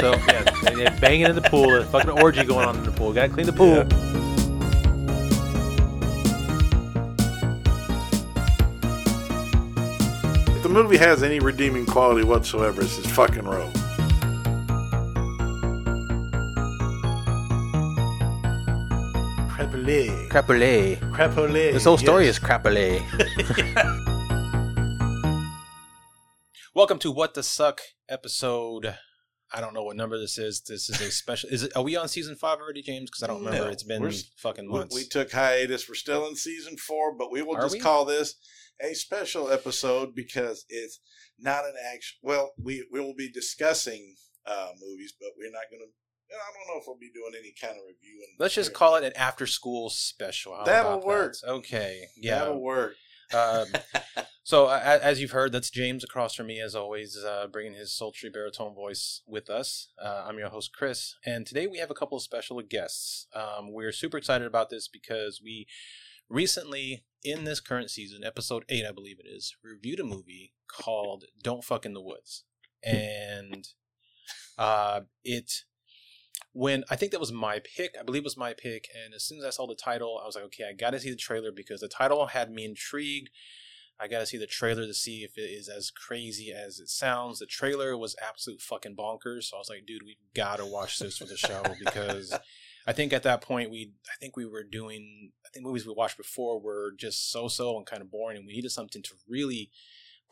So yeah, they- they're banging in the pool. There's a fucking orgy going on in the pool. Gotta clean the pool. If the movie has any redeeming quality whatsoever, it's his fucking robe. Crapule. Crapule. Crapule. This whole story yes. is crapule. Welcome to What the Suck episode. I don't know what number this is. This is a special. Is it? Are we on season five already, James? Because I don't remember. No, it's been fucking months. we took hiatus. We're still in season four, but we will Are just we? call this a special episode because it's not an action. Well, we we will be discussing uh, movies, but we're not going to. I don't know if we'll be doing any kind of review. Let's just call it an after-school special. How That'll work. that? Okay. Yeah. That'll work. Um, so a- as you've heard, that's James across from me, as always, uh, bringing his sultry baritone voice with us. Uh, I'm your host, Chris, and today we have a couple of special guests. Um, we're super excited about this because we recently, in this current season, episode eight, I believe it is, reviewed a movie called "Don't Fuck in the Woods," and uh, it. When I think that was my pick, I believe it was my pick, and as soon as I saw the title, I was like, okay, I got to see the trailer because the title had me intrigued. I got to see the trailer to see if it is as crazy as it sounds. The trailer was absolute fucking bonkers, so I was like, dude, we got to watch this for the show because I think at that point we, I think we were doing, I think movies we watched before were just so-so and kind of boring, and we needed something to really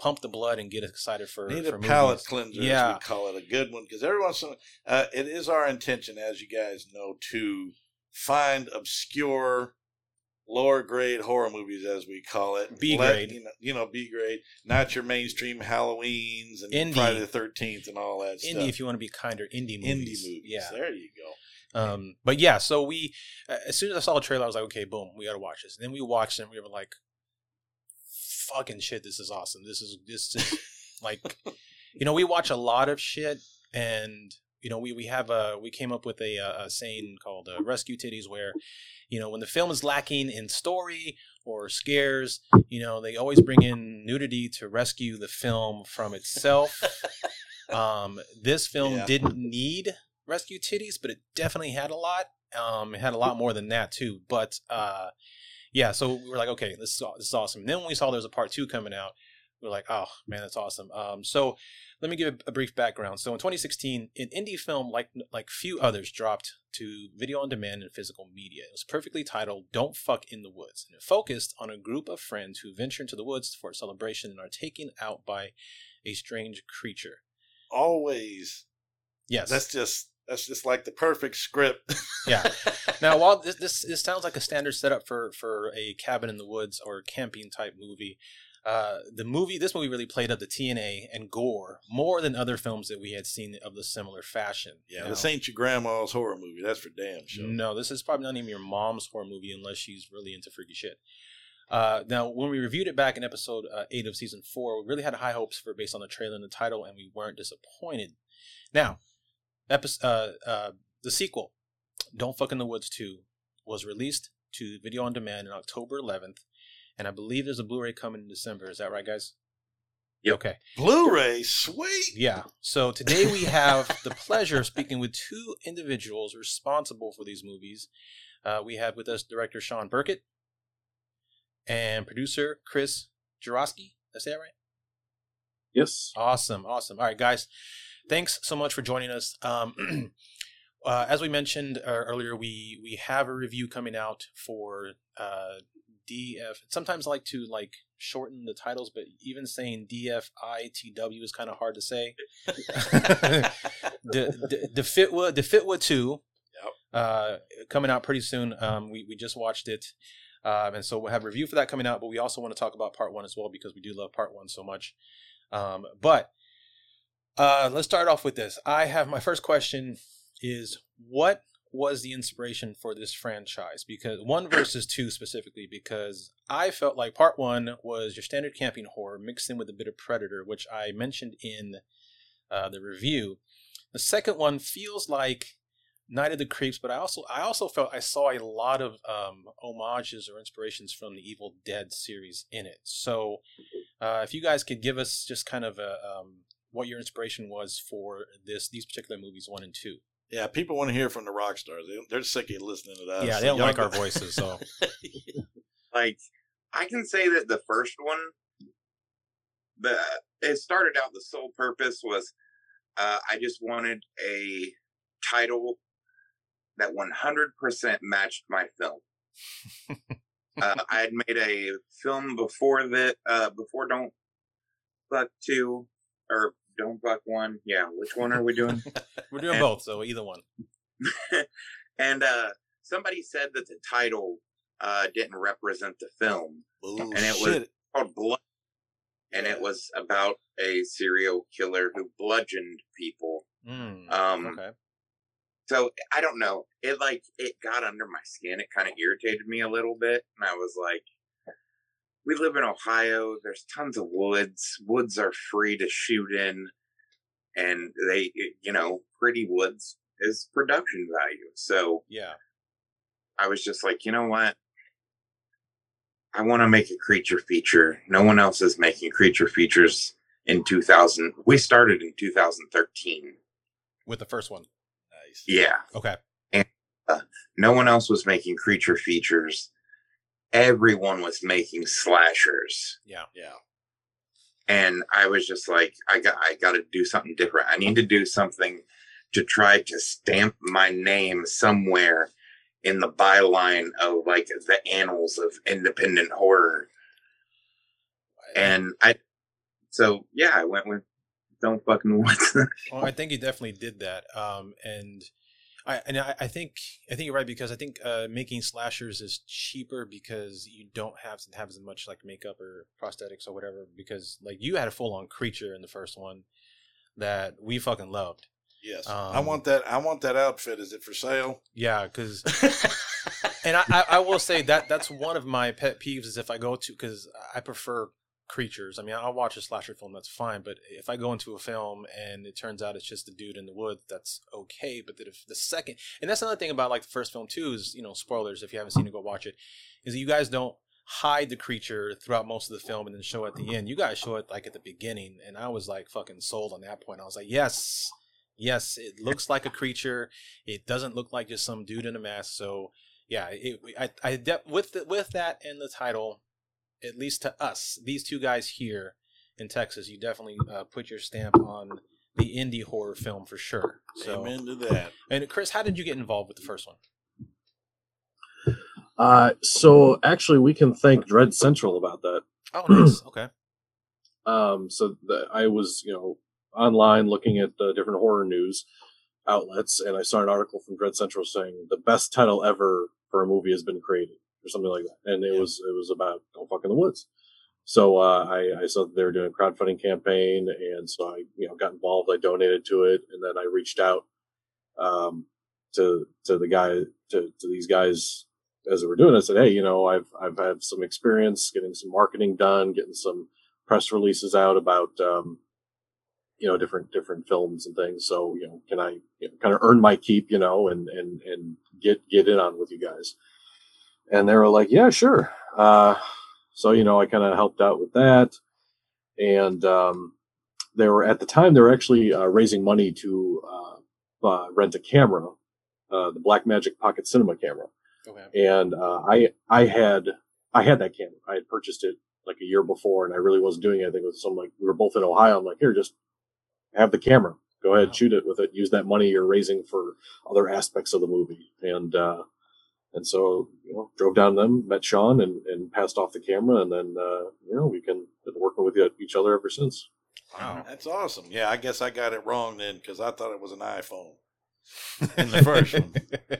pump the blood and get excited for Need for a palate cleanser, Yeah. as we call it, a good one, because every once in a uh, it is our intention, as you guys know, to find obscure, lower grade horror movies, as we call it, B grade, you know, you know, B grade, not your mainstream Halloweens and Indie. Friday the Thirteenth and all that Indie, stuff. if you want to be kinder, indie movies. Indie movies. movies, Yeah. there you go. Um, but yeah, so we, uh, as soon as I saw the trailer, I was like, okay, boom, we got to watch this. And then we watched it and we were like, fucking shit, this is awesome. This is, this is like, you know, we watch a lot of shit and, you know, we, we have a, we came up with a, a saying called uh, rescue titties where, you know, when the film is lacking in story or scares, you know, they always bring in nudity to rescue the film from itself. um, this film Yeah. didn't need rescue titties, but it definitely had a lot. Um, it had a lot more than that too. But uh, yeah, so we were like, okay, this is, this is awesome. And then when we saw there was a part two coming out, we are like, oh man, that's awesome. Um, so let me give a, a brief background. So in 2016, an indie film like like few others dropped to video on demand and physical media. It was perfectly titled "Don't Fuck in the Woods," and it focused on a group of friends who venture into the woods for a celebration and are taken out by a strange creature. Always, Yes, that's just that's just like the perfect script. Yeah. Now, while this, this this sounds like a standard setup for for a cabin in the woods or camping type movie, uh, the movie this movie really played up the TNA and gore more than other films that we had seen of the similar fashion. yeah, Now- this ain't your grandma's horror movie. That's for damn sure. no, this is probably not even your mom's horror movie unless she's really into freaky shit. Uh, now, when we reviewed it back in episode uh, eight of season four, we really had high hopes for based on the trailer and the title, and we weren't disappointed. Now, episode, uh, uh, the sequel, "Don't Fuck in the Woods 2," was released to video on demand on October 11th, and I believe there's a Blu-ray coming in December. Is that right, guys? Yep. Okay. Blu-ray, sweet. Yeah. So today we have the pleasure of speaking with two individuals responsible for these movies. Uh, we have with us director Sean Burkett and producer Chris Jarosky. Did I say that right? Yes. Awesome. Awesome. All right, guys. Thanks so much for joining us. Um, uh, as we mentioned uh, earlier, we we have a review coming out for uh, DF. Sometimes I like to like shorten the titles, but even saying DFITW is kind of hard to say. the the Fitwa the Fitwa two, Yep. uh, coming out pretty soon. Um, we we just watched it, um, and so we'll have a review for that coming out. But we also want to talk about part one as well because we do love part one so much. Um, but uh, let's start off with this. I have my first question is what was the inspiration for this franchise? Because one versus two specifically, because I felt like part one was your standard camping horror mixed in with a bit of Predator, which I mentioned in uh, the review. The second one feels like Night of the Creeps, but I also I also felt I saw a lot of um, homages or inspirations from the Evil Dead series in it. So, uh, if you guys could give us just kind of a um, what your inspiration was for this these particular movies one and two. Yeah, people want to hear from the rock stars. They, they're sick of listening to that. yeah, they don't y'all like our voices, so like I can say that the first one, the it started out the sole purpose was uh, I just wanted a title that 100% matched my film. uh, I had made a film before that, uh, before Don't Fuck Two or Don't Buck One. Yeah, which one are we doing? we're doing And- both. So either one. and uh, somebody said that the title uh, didn't represent the film. Bullshit. And it was- called Blood, and it was about a serial killer who bludgeoned people. Mm, Um, okay. So I don't know. It like it got under my skin. It kind of irritated me a little bit, and I was like, "We live in Ohio. There's tons of woods. Woods are free to shoot in, and they, you know, pretty woods is production value. So Yeah. I was just like, you know what? I want to make a creature feature. No one else is making creature features in 2000. We started in 2013. With the first one. nice. Yeah. Okay. And uh, no one else was making creature features. Everyone was making slashers. Yeah. Yeah. And I was just like, I got I got to do something different. I need to do something to try to stamp my name somewhere in the byline of like the annals of independent horror. And I, so yeah, I went with Don't Fucking Woods. Well, I think he definitely did that. Um, and I and I, I think I think you're right because I think uh, making slashers is cheaper because you don't have to have as much like makeup or prosthetics or whatever. Because like you had a full on creature in the first one that we fucking loved. Yes. Um, I want that. I want that outfit. Is it for sale? Yeah, because and I, I, I will say that that's one of my pet peeves is if I go to because I prefer creatures. I mean, I'll watch a slasher film, that's fine. But if I go into a film and it turns out it's just a dude in the woods, that's okay. But that if the second, and that's another thing about like the first film too is you know spoilers if you haven't seen it, go watch it. Is you guys don't hide the creature throughout most of the film and then show at the end. You guys show it like at the beginning, and I was like fucking sold on that point. I was like, yes. Yes, it looks like a creature. It doesn't look like just some dude in a mask. So, yeah, it, I, I with the, with that and the title, at least to us, these two guys here in Texas, you definitely uh, put your stamp on the indie horror film for sure. So, Amen to that. and Chris, how did you get involved with the first one? Uh, so actually, we can thank Dread Central about that. Oh, nice. okay. Um, so the, I was, you know, online looking at the different horror news outlets, and I saw an article from Dread Central saying the best title ever for a movie has been created, or something like that. And it Yeah. was it was about Don't Fuck in the Woods. So uh, I, I saw that they were doing a crowdfunding campaign, and so I, you know, got involved. I donated to it, and then I reached out um, to to the guy to to these guys as they were doing it. I said, hey, you know, I've I've had some experience getting some marketing done, getting some press releases out about um, you know different different films and things. So you know, can I you know, kind of earn my keep, you know, and and and get get in on with you guys? And they were like, yeah, sure. Uh, so you know, I kind of helped out with that, and um, they were at the time they were actually uh, raising money to uh, uh, rent a camera, uh, the Blackmagic Pocket Cinema camera Okay. and uh, I I had I had that camera. I had purchased it like a year before, and I really wasn't doing anything with it. So I'm like, we were both in Ohio. I'm like, here, just have the camera. Go ahead, Wow. shoot it with it. Use that money you're raising for other aspects of the movie. And uh, and so you know, drove down to them, met Sean, and and passed off the camera, and then uh, you know we can been working with each other ever since. Wow. That's awesome. Yeah, I guess I got it wrong then because I thought it was an iPhone. In the first one.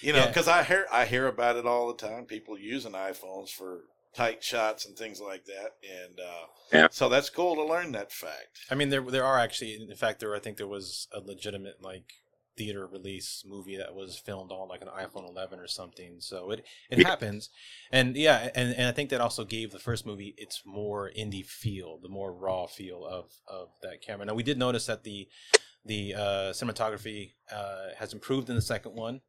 You know, Yeah. because I hear I hear about it all the time. People using iPhones for tight shots and things like that, and uh, Yeah. so that's cool to learn that fact. I mean, there there are actually, in fact, there I think there was a legitimate like theater release movie that was filmed on like an iPhone 11 or something. So it it Yeah. happens, and yeah, and and I think that also gave the first movie its more indie feel, the more raw feel of of that camera. Now we did notice that the the uh, cinematography uh, has improved in the second one.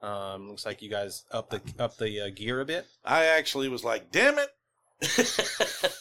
Um, looks like you guys up the up the uh, gear a bit. I actually was like, "Damn it!"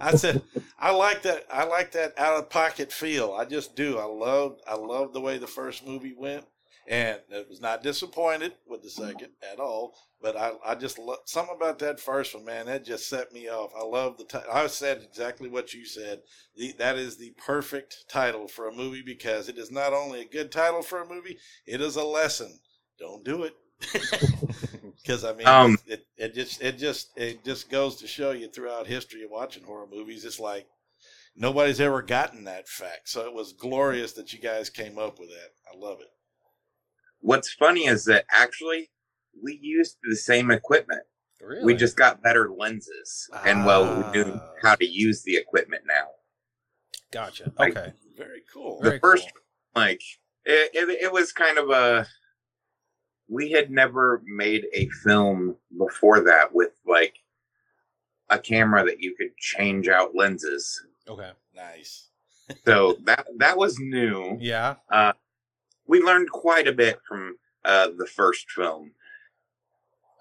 I said I like that. I like that out of pocket feel. I just do. I love. I love the way the first movie went, and it was not disappointed with the second at all. But I, I just love something about that first one, man. That just set me off. I love the. T- I said exactly what you said. The, that is the perfect title for a movie because it is not only a good title for a movie, it is a lesson. Don't do it. because I mean, Um, it, it just it just it just goes to show you throughout history of watching horror movies, it's like nobody's ever gotten that fact. So it was glorious that you guys came up with that. I love it. What's funny is that actually we used the same equipment. Really? We just got better lenses, and well, we knew Ah. how to use the equipment now. gotcha. like- Okay. Very cool. Very the first cool. like it, it, it was kind of a we had never made a film before that with like a camera that you could change out lenses Okay. Nice. so that that was new Yeah. we learned quite a bit from uh the first film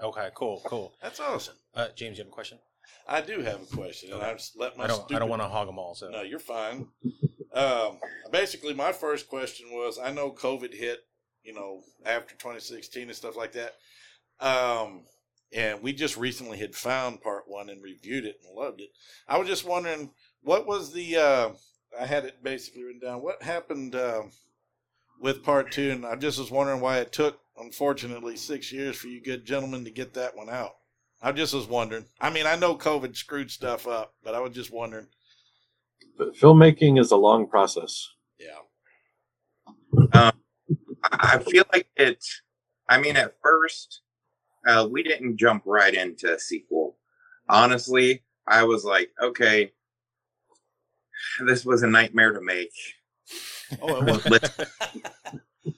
Okay. Cool. Cool. That's awesome. Uh, James, you have a question? I do have a question, and I just let my I don't. I stupid- don't want to hog them all. So. No, you're fine. Um, basically, my first question was: I know COVID hit, you know, after 2016 and stuff like that. Um, and we just recently had found part one and reviewed it and loved it. I was just wondering what was the. Uh, I had it basically written down. What happened uh, with part two? And I just was wondering why it took, unfortunately, six years for you good gentlemen to get that one out. I just was wondering. I mean, I know COVID screwed stuff up, but I was just wondering. But filmmaking is a long process. Yeah. I I feel like it. I mean, at first, uh, we didn't jump right into a sequel. Honestly, I was like, okay, this was a nightmare to make. Oh, it was.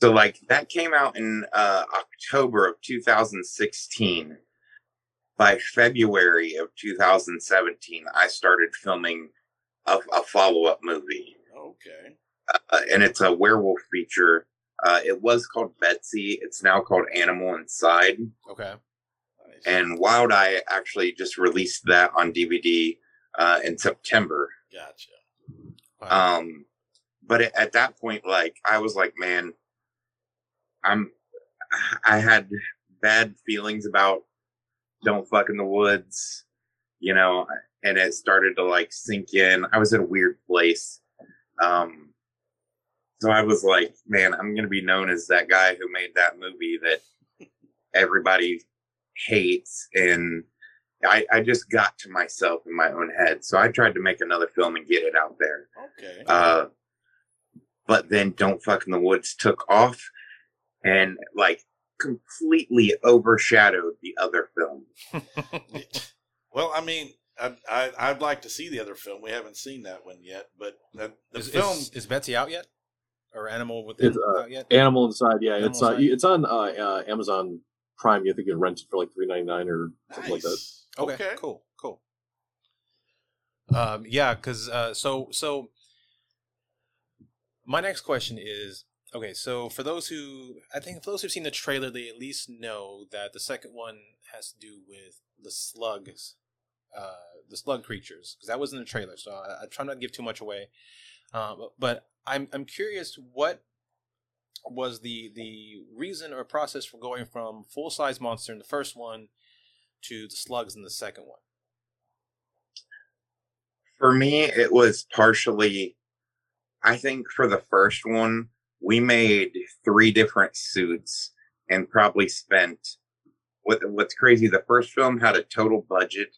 So, like, that came out in uh, October of 2016. By February of 2017, I started filming a, a follow up movie okay. Uh, and it's a werewolf feature. Uh, it was called Betsy. It's now called Animal Inside. okay. Nice. And Wild Eye actually just released that on DVD uh, in September. gotcha. Wow. Um, but at, at that point, like I was like, man, I'm. I had bad feelings about "Don't Fuck in the Woods," you know, and it started to like sink in. I was in a weird place. Um, so I was like, man, I'm gonna be known as that guy who made that movie that everybody hates, and I, I just got to myself in my own head. So I tried to make another film and get it out there. Okay. Uh, but then Don't Fuck in the Woods took off and like completely overshadowed the other film. well, I mean, I, I I'd like to see the other film. We haven't seen that one yet, but the, the is, film. is, is Betsy out yet? Or Animal Within It's, uh, out yet? Animal Inside, yeah, Animal it's uh, Inside. it's on uh, uh, Amazon Prime. You think you can rent it for like three ninety nine or something like that. Okay, Okay. cool, cool. Um, yeah, because uh, so so my next question is okay. So for those who I think for those who've seen the trailer, they at least know that the second one has to do with the slugs, uh, the slug creatures, because that was in the trailer. So I, I try not to give too much away. Uh, but, but I'm I'm curious what was the the reason or process for going from full size monster in the first one to the slugs in the second one. For me, it was partially, I think for the first one, we made three different suits and probably spent what what's crazy, the first film had a total budget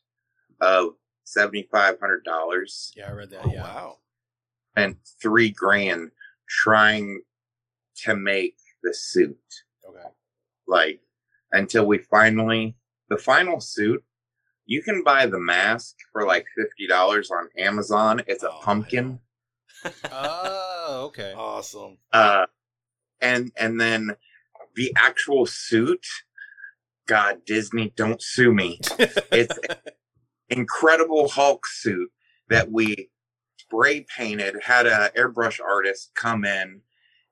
of seventy five hundred dollars Yeah, I read that. Oh, yeah. wow. And three grand trying to make the suit. Okay. Like until we finally the final suit, you can buy the mask for like fifty dollars on Amazon. It's a Oh, pumpkin. Oh, okay. Awesome. Uh and and then the actual suit, God Disney, don't sue me. It's incredible Hulk suit that we spray painted, had a airbrush artist come in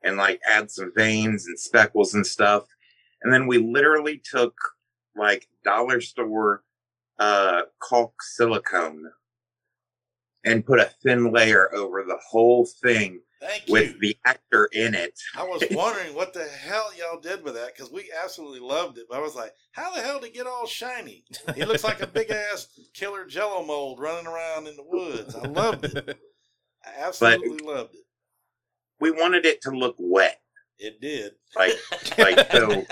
and like add some veins and speckles and stuff. And then we literally took like dollar store uh caulk silicone and put a thin layer over the whole thing with the actor in it. I was wondering what the hell y'all did with that because we absolutely loved it. But I was like, how the hell did it get all shiny? He looks like a big ass killer jello mold running around in the woods. I loved it. I absolutely loved it. We wanted it to look wet. It did. Like, like so.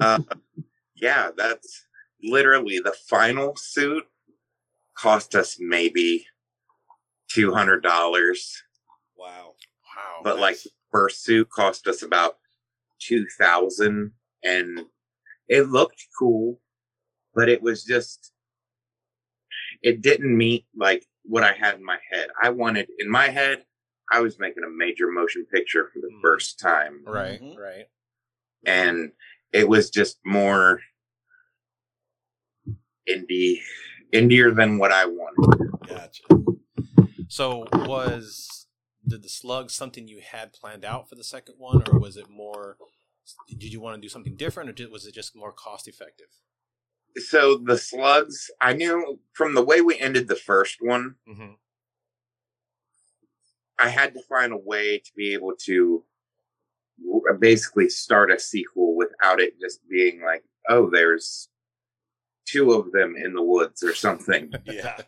Uh, yeah, that's literally the final suit cost us maybe two hundred dollars, Wow. Wow. but like the first suit cost us about two thousand, and it looked cool, but it was just it didn't meet like what I had in my head. I wanted in my head. I was making a major motion picture for the Mm. first time, right, Mhm. right. and it was just more indie, indier than what I wanted. Gotcha. So was did the slug something you had planned out for the second one, or was it more? Did you want to do something different, or did, was it just more cost effective? So the slugs, I knew from the way we ended the first one, Mm-hmm. I had to find a way to be able to basically start a sequel without it just being like, oh, there's two of them in the woods or something. Yeah.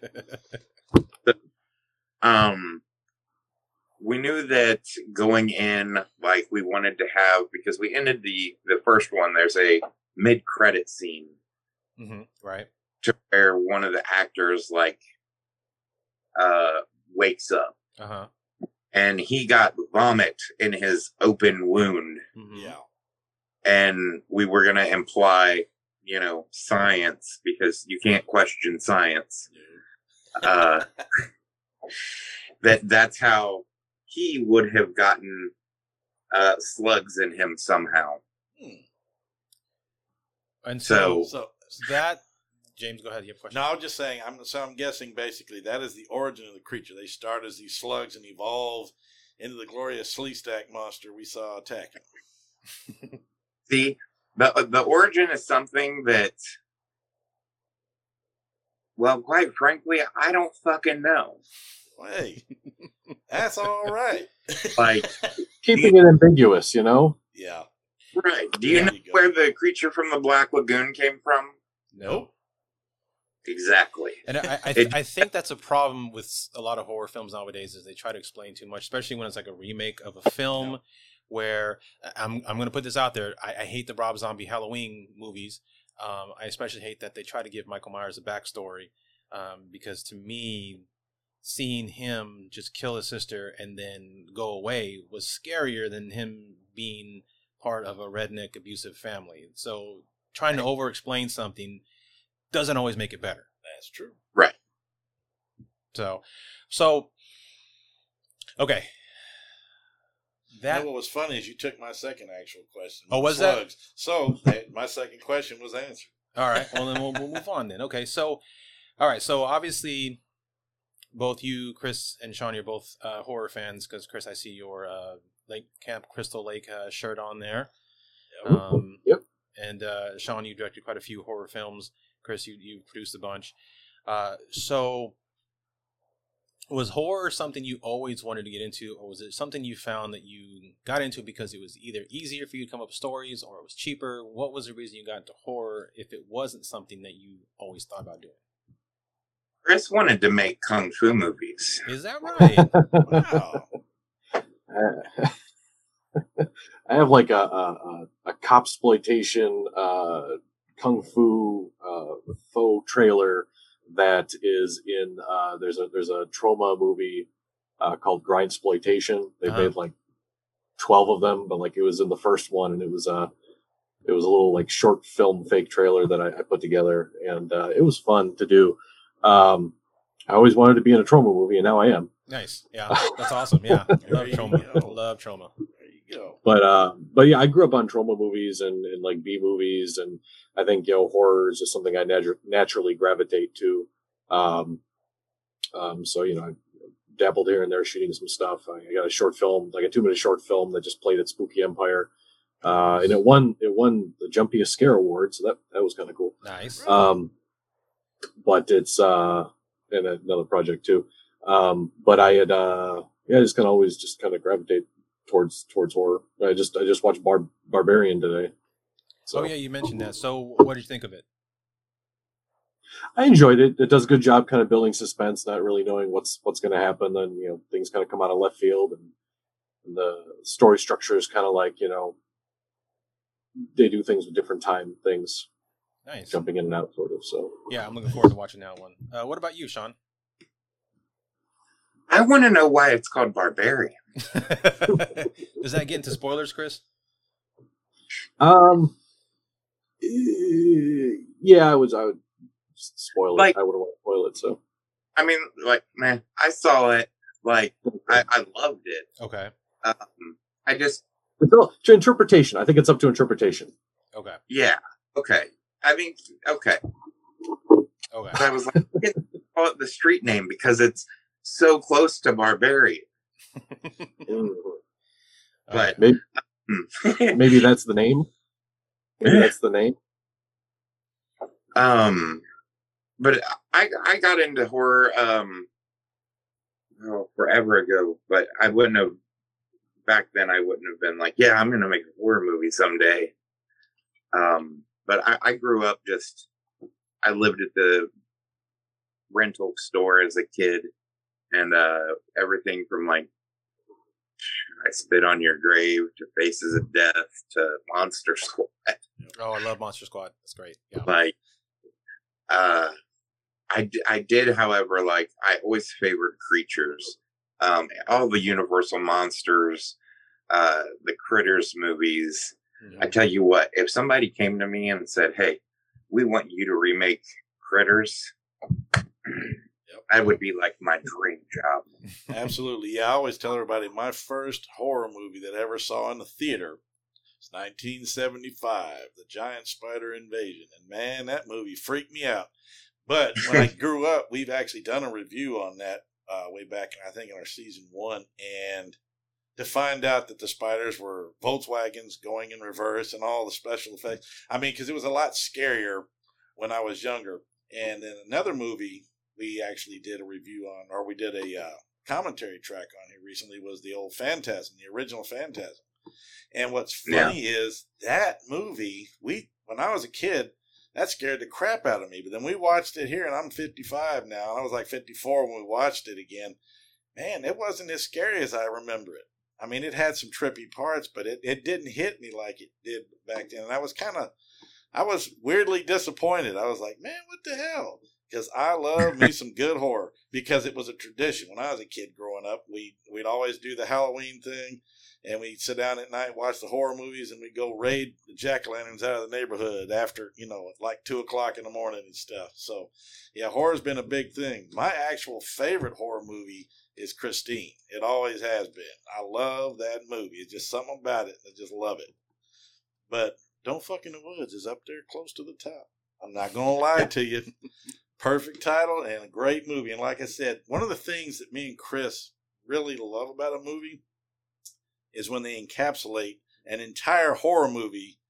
um we knew that going in like we wanted to have because we ended the the first one there's a mid credit scene mm-hmm. Right. to where one of the actors like uh wakes up Uh huh. and he got vomit in his open wound Mm-hmm. Yeah. and we were going to imply you know science because you can't question science uh that that's how he would have gotten uh slugs in him somehow Hmm. And so, So- So that James, go ahead. You have a question? no, I'm just saying. I'm so I'm guessing basically that is the origin of the creature. They start as these slugs and evolve into the glorious Sleestak monster we saw attacking. see the the origin is something that well quite frankly i don't fucking know Hey, that's all right. like Keeping it ambiguous, you know. yeah. right do you There know you where the creature from the black lagoon came from No. exactly And I, I, It- I think that's a problem with a lot of horror films nowadays is they try to explain too much, especially when it's like a remake of a film. Where I'm, I'm going to put this out there. I, I hate the Rob Zombie Halloween movies. Um, I especially hate that they try to give Michael Myers a backstory um, because to me, seeing him just kill his sister and then go away was scarier than him being part of a redneck abusive family. So trying to over explain something doesn't always make it better. That's true. Right. So, so okay. That That what was funny is you took my second actual question. Oh, was that- So hey, my second question was answered. all right. Well, then we'll, we'll move on then. Okay. So, all right. So obviously, both you, Chris, and Sean, you're both uh, horror fans because Chris, I see your uh, Lake Camp Crystal Lake uh, shirt on there. Um, Yep. And uh, Sean, you directed quite a few horror films. Chris, you you produced a bunch. Uh, so, was horror something you always wanted to get into, or was it something you found that you got into because it was either easier for you to come up with stories, or it was cheaper? What was the reason you got into horror if it wasn't something that you always thought about doing? chris wanted to make kung fu movies Is that right? Wow. Uh, I have like a a, a, a cop exploitation uh, kung fu uh, faux trailer that is in uh, there's a there's a Troma movie uh, called Grindsploitation. They Uh-huh. made like twelve of them, but like it was in the first one, and it was a it was a little like short film fake trailer that I, I put together, and uh, it was fun to do. Um, I always wanted to be in a Troma movie, and now I am. nice. Yeah, that's awesome. Yeah, There love Troma. go. Love Troma. There you go. but uh but yeah i grew up on Troma movies and, and like b movies and i think you know horror is just something i natu- naturally gravitate to. Um um so you know i dabbled here and there shooting some stuff. I, I got a short film like a two minute short film that just played at spooky empire. Uh and it won it won the jumpiest scare award so that that was kind of cool. Nice. um but it's uh and another project too. Um, but I had, uh, yeah, I just kind of always just kind of gravitate towards towards horror. I just I just watched Bar- Barbarian today. So. Oh yeah, you mentioned that. So what did you think of it? I enjoyed it. It does a good job kind of building suspense, not really knowing what's what's going to happen. Then you know things kind of come out of left field, and, and the story structure is kind of like you know they do things with different time things, nice jumping in and out, sort of. So yeah, I'm looking forward to watching that one. Uh, what about you, Sean? I want to know why it's called Barbarian. Does that get into spoilers, Chris? Um, yeah, I was. I would spoil like, it. I wouldn't want to spoil it. So, I mean, like, man, I saw it. Like, I, I loved it. Okay. Um, I just it's all to interpretation. I think it's up to interpretation. Okay. Yeah. Okay. I mean, okay. Okay. I was like, call it the street name because it's so close to barbarian. But maybe, maybe that's the name. Maybe that's the name. Um, but I I got into horror um oh, forever ago, but I wouldn't have back then. I wouldn't have been like, yeah, I'm going to make a horror movie someday. Um, but I, I grew up just I lived at the rental store as a kid, and uh, everything from like I spit on your grave to Faces of Death to Monster Squad. Oh, I love Monster Squad. That's great. Yeah. Like, uh, I, I did, however, like I always favored creatures. Um, all the Universal monsters, uh, the Critters movies. Mm-hmm. I tell you what, if somebody came to me and said, "Hey, we want you to remake Critters," that would be like my dream job. Absolutely. Yeah, I always tell everybody my first horror movie that I ever saw in the theater was 1975, The Giant Spider Invasion. And man, that movie freaked me out. But when I grew up, we've actually done a review on that uh, way back, I think, in our season one. And to find out that the spiders were Volkswagens going in reverse and all the special effects. I mean, because it was a lot scarier when I was younger. And then another movie we actually did a review on, or we did a uh, commentary track on here recently, was the old Phantasm, the original Phantasm. And what's funny yeah. is that movie, we when I was a kid, that scared the crap out of me. But then we watched it here, and I'm 55 now, and I was like 54 when we watched it again. Man, it wasn't as scary as I remember it. I mean, it had some trippy parts, but it, it didn't hit me like it did back then. And I was kind of, I was weirdly disappointed. I was like, man, what the hell? Because I love me some good horror because it was a tradition when I was a kid growing up. We we'd always do the Halloween thing, and we'd sit down at night watch the horror movies, and we'd go raid the jack o' lanterns out of the neighborhood after you know like two o'clock in the morning and stuff. So yeah, horror's been a big thing. My actual favorite horror movie is Christine. It always has been. I love that movie. It's just something about it. I just love it. But Don't Fuck in the Woods is up there close to the top. I'm not gonna lie to you. perfect title and a great movie. And like I said, one of the things that me and Chris really love about a movie is when they encapsulate an entire horror movie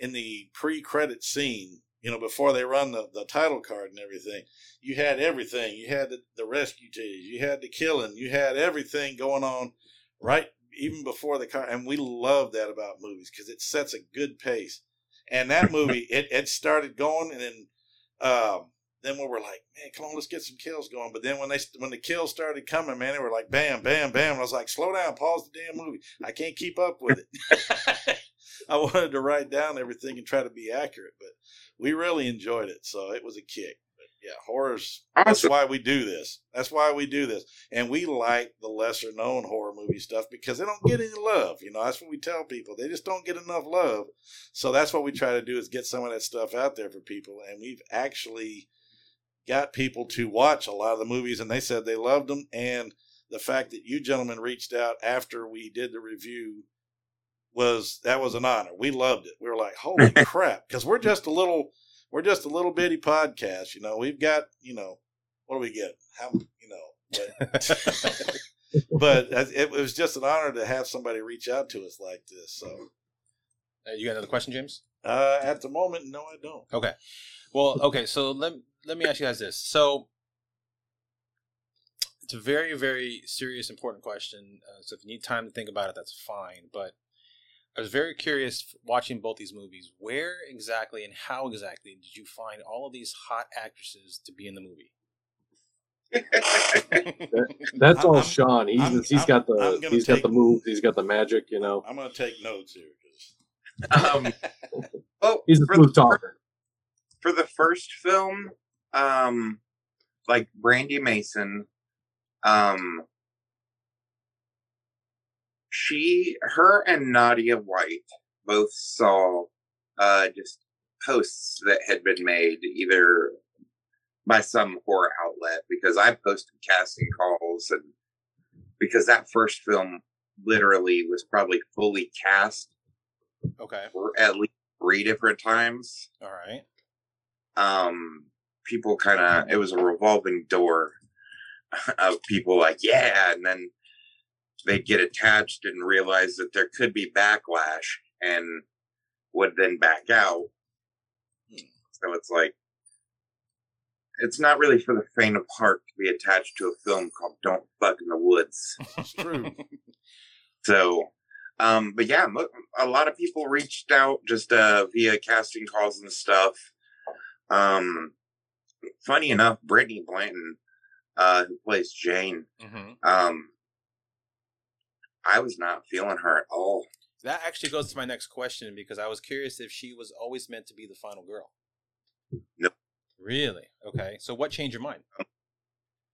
in the pre-credit scene. You know, before they run the, the title card and everything, you had everything. You had the, the rescue teams, you had the killing, you had everything going on right even before the car. And we love that about movies because it sets a good pace. And that movie, it, it started going, and then um, then we were like, man, come on, let's get some kills going. But then when they when the kills started coming, man, they were like, bam, bam, bam. I was like, slow down, pause the damn movie. I can't keep up with it. I wanted to write down everything and try to be accurate, but we really enjoyed it, so it was a kick. But yeah, horrors. That's why we do this. That's why we do this, and we like the lesser known horror movie stuff because they don't get any love. You know, that's what we tell people. They just don't get enough love. So that's what we try to do is get some of that stuff out there for people, and we've actually got people to watch a lot of the movies, and they said they loved them. And the fact that you gentlemen reached out after we did the review was that was an honor. We loved it. We were like, holy crap, because we're just a little we're just a little bitty podcast. You know, we've got you know what do we get? How you know. But, but it was just an honor to have somebody reach out to us like this. So, uh, you got another question, James? Uh, at the moment, no, I don't. Okay. Well, okay. So let let me ask you guys this. So it's a very, very serious, important question. Uh, so if you need time to think about it, that's fine. But I was very curious watching both these movies. Where exactly and how exactly did you find all of these hot actresses to be in the movie? That's all I'm- Sean. He's I'm- he's I'm- got the gonna he's got the moves. He's got the magic. You know, I'm gonna take notes here. 'cause- um, well, he's a for, smooth talker. for the first film, um, like Brandy Mason, um, she, her, and Nadia White both saw uh, just posts that had been made either by some horror outlet because I posted casting calls and because that first film literally was probably fully cast okay. for at least three different times All right. um people kind of it was a revolving door of people like yeah and then they'd get attached and realize that there could be backlash and would then back out. So it's like it's not really for the faint of heart to be attached to a film called don't fuck in the woods. It's true. so um but yeah mo- a lot of people reached out just uh via casting calls and stuff. Um funny enough brittany blanton uh who plays jane hmm um i was not feeling her at all That actually goes to my next question because I was curious if she was always meant to be the final girl. Nope. Really? Okay. So what changed your mind?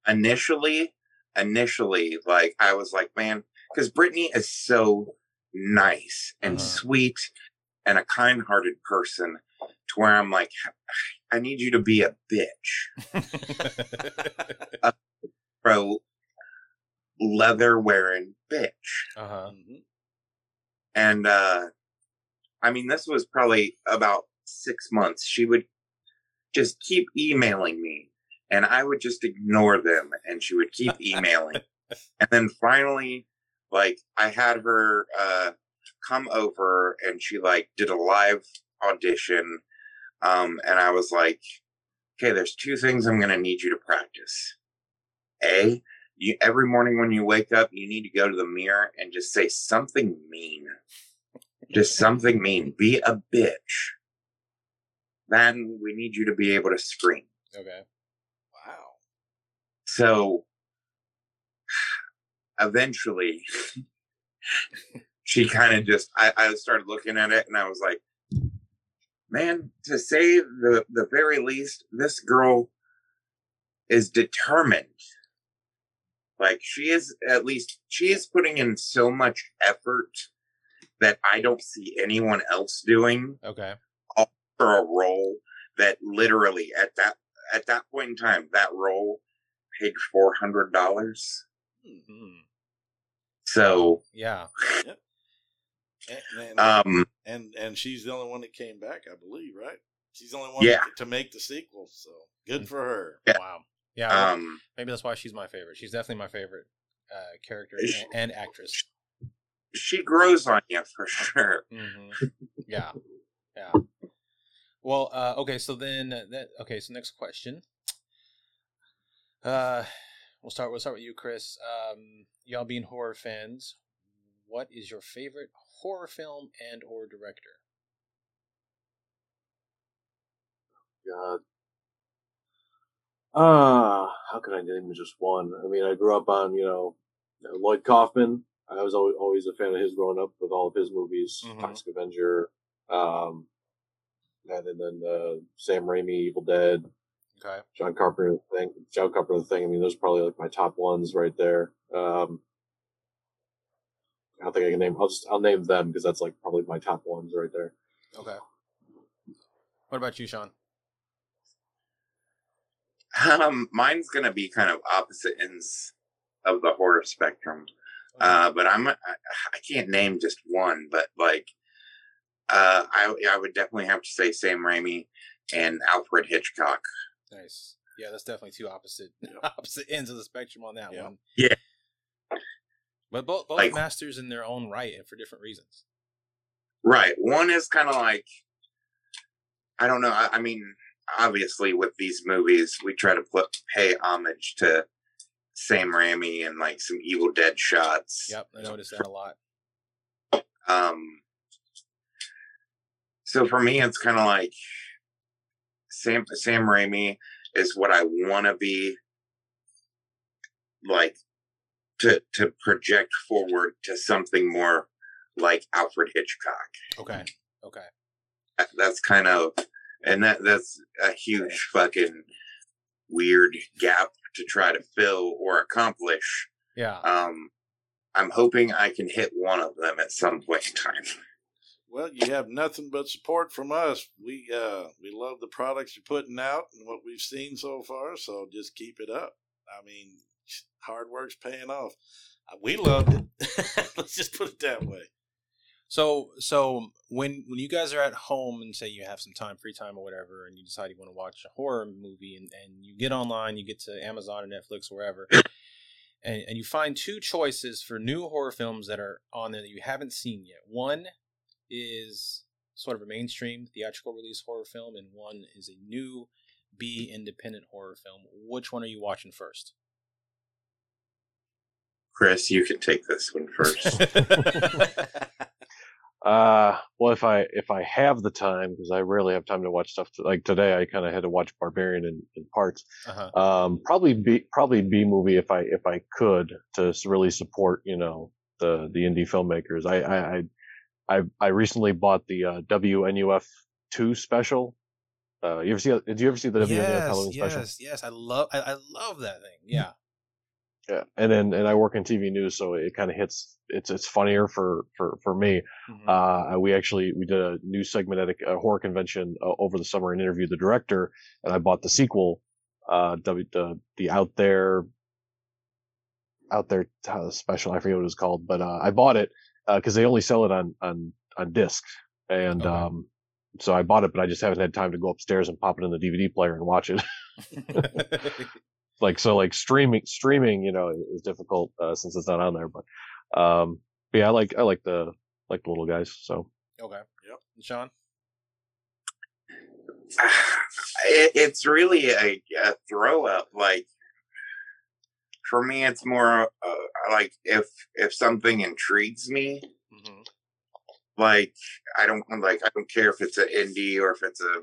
initially initially like i was like man because brittany is so nice and Uh-huh. sweet and a kind-hearted person to where i'm like i need you to be a bitch bro leather wearing bitch uh huh. Mhm. and uh i mean this was probably about six months she would just keep emailing me and i would just ignore them and she would keep emailing and then finally like i had her uh come over and she like did a live audition um and i was like okay there's two things i'm gonna need you to practice. A you every morning when you wake up you need to go to the mirror and just say something mean. Just something mean. Be a bitch. Then we need you to be able to scream. Okay. Wow. so eventually she kind of just I, I started looking at it and i was like man to say the the very least this girl is determined like she is at least she is putting in so much effort that i don't see anyone else doing Okay. for a role that literally at that at that point in time that role paid four hundred dollars. Hmm. So Yeah. And, and, um and and she's the only one that came back, I believe, right? She's the only one Yeah. to make the sequel, so good for her. Yeah. Wow. Yeah. um maybe that's why she's my favorite. She's definitely my favorite uh, character Is and, and actress. she grows on you for sure. hmm Yeah. Yeah. Well, uh, okay. So then, uh, that okay. So next question. Uh, we'll start. We'll start with you, Chris. Um, y'all being horror fans, what is your favorite horror film and or director? God. Ah, how could I name just one? I mean, I grew up on you know Lloyd Kaufman. I was always, always a fan of his growing up with all of his movies, Mhm. Toxic Avenger, um, and then, then uh, Sam Raimi, Evil Dead, Okay. John Carpenter thing, John Carpenter thing. I mean, those are probably like my top ones right there. Um, I don't think I can name. I'll just I'll name them because that's like probably my top ones right there. Okay. What about you, Sean? Um mine's gonna be kind of opposite ends of the horror spectrum. Uh but I'm I, I can't name just one, but like uh I I would definitely have to say Sam Raimi and Alfred Hitchcock. Nice. Yeah, that's definitely two opposite Yeah. opposite ends of the spectrum on that Yeah. one. Yeah. But both both Like- masters in their own right and for different reasons. Right. One is kind of like, I don't know. I, I mean, obviously, with these movies, we try to put, pay homage to Sam Raimi and like some Evil Dead shots. Yep, I noticed that a lot. Um, so for me, it's kind of like Sam Sam Raimi is what I want to be, like to to project forward to something more like Alfred Hitchcock. Okay. Okay. That's kind of, and that that's a huge fucking weird gap to try to fill or accomplish. Yeah. Um, I'm hoping I can hit one of them at some point in time. Well, you have nothing but support from us. We uh we love the products you're putting out and what we've seen so far. So just keep it up. I mean, hard work's paying off. Uh, We loved it. Let's just put it that way. So so when when you guys are at home and say you have some time, free time or whatever, and you decide you want to watch a horror movie and, and you get online, you get to Amazon or Netflix or wherever, and, and you find two choices for new horror films that are on there that you haven't seen yet. One is sort of a mainstream theatrical release horror film, and one is a new B independent horror film. Which one are you watching first? Chris, you can take this one first. Uh, well, if I if I have the time, because I rarely have time to watch stuff. To, like today, I kind of had to watch Barbarian in, in parts. uh-huh. Um, probably B probably B movie if I if I could to really support you know the the indie filmmakers. I I I I, I recently bought the uh, WNUF two special. Uh, you ever see? Did you ever see the WNUF yes, Halloween special? yes, yes. I love I, I love that thing. Yeah. Yeah, and then and I work in TV news, so it kind of hits. It's it's funnier for for for me. Mhm. Uh, we actually we did a news segment at a, a horror convention uh, over the summer and interviewed the director, and I bought the sequel, uh, w, the the out there, out there uh, special. I forget what it was called, but uh, I bought it because they only sell it on on on disc, and Okay. um, so I bought it, but I just haven't had time to go upstairs and pop it in the DVD player and watch it. like so like streaming streaming you know is difficult uh, since it's not on there but um but yeah i like i like the like the little guys so okay. Yep. And Sean. it, it's really a, a throw up. Like for me, it's more uh, like if if something intrigues me, Mm-hmm. like I don't like I don't care if it's an indie or if it's a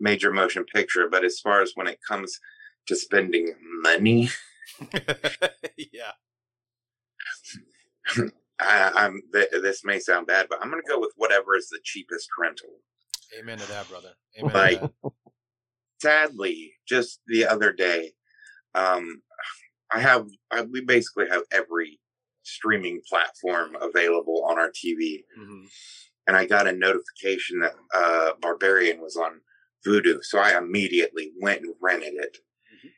major motion picture. But as far as when it comes to spending money, yeah. I, I'm th- this may sound bad, but I'm gonna go with whatever is the cheapest rental. Amen to that, brother. Amen Like- to sadly, just the other day, um, I have I, we basically have every streaming platform available on our TV, Mhm. and I got a notification that uh, Barbarian was on Vudu, so I immediately went and rented it,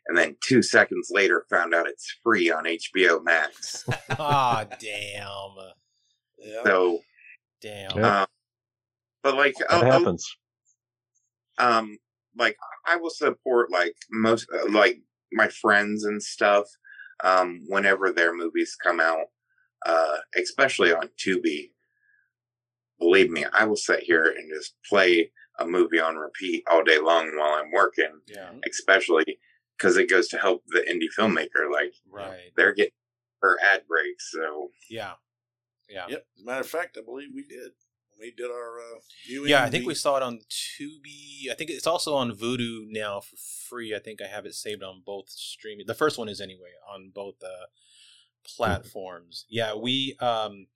and then two seconds later found out it's free on HBO Max. Ah, damn. Yeah. so, Damn. Um, but like, that oh, oh, happens um like i will support like most uh, like my friends and stuff um whenever their movies come out uh especially on tubi believe me i will sit here and just play a movie on repeat all day long while i'm working Yeah. especially because it goes to help the indie filmmaker like Right. they're getting her ad breaks so Yeah. Yeah. Yep. As a matter of fact, I believe we did. We did our uh, viewing. Yeah, I think we saw it on Tubi. I think it's also on Vudu now for free. I think I have it saved on both streaming. The first one is anyway on both uh, platforms. Yeah, we um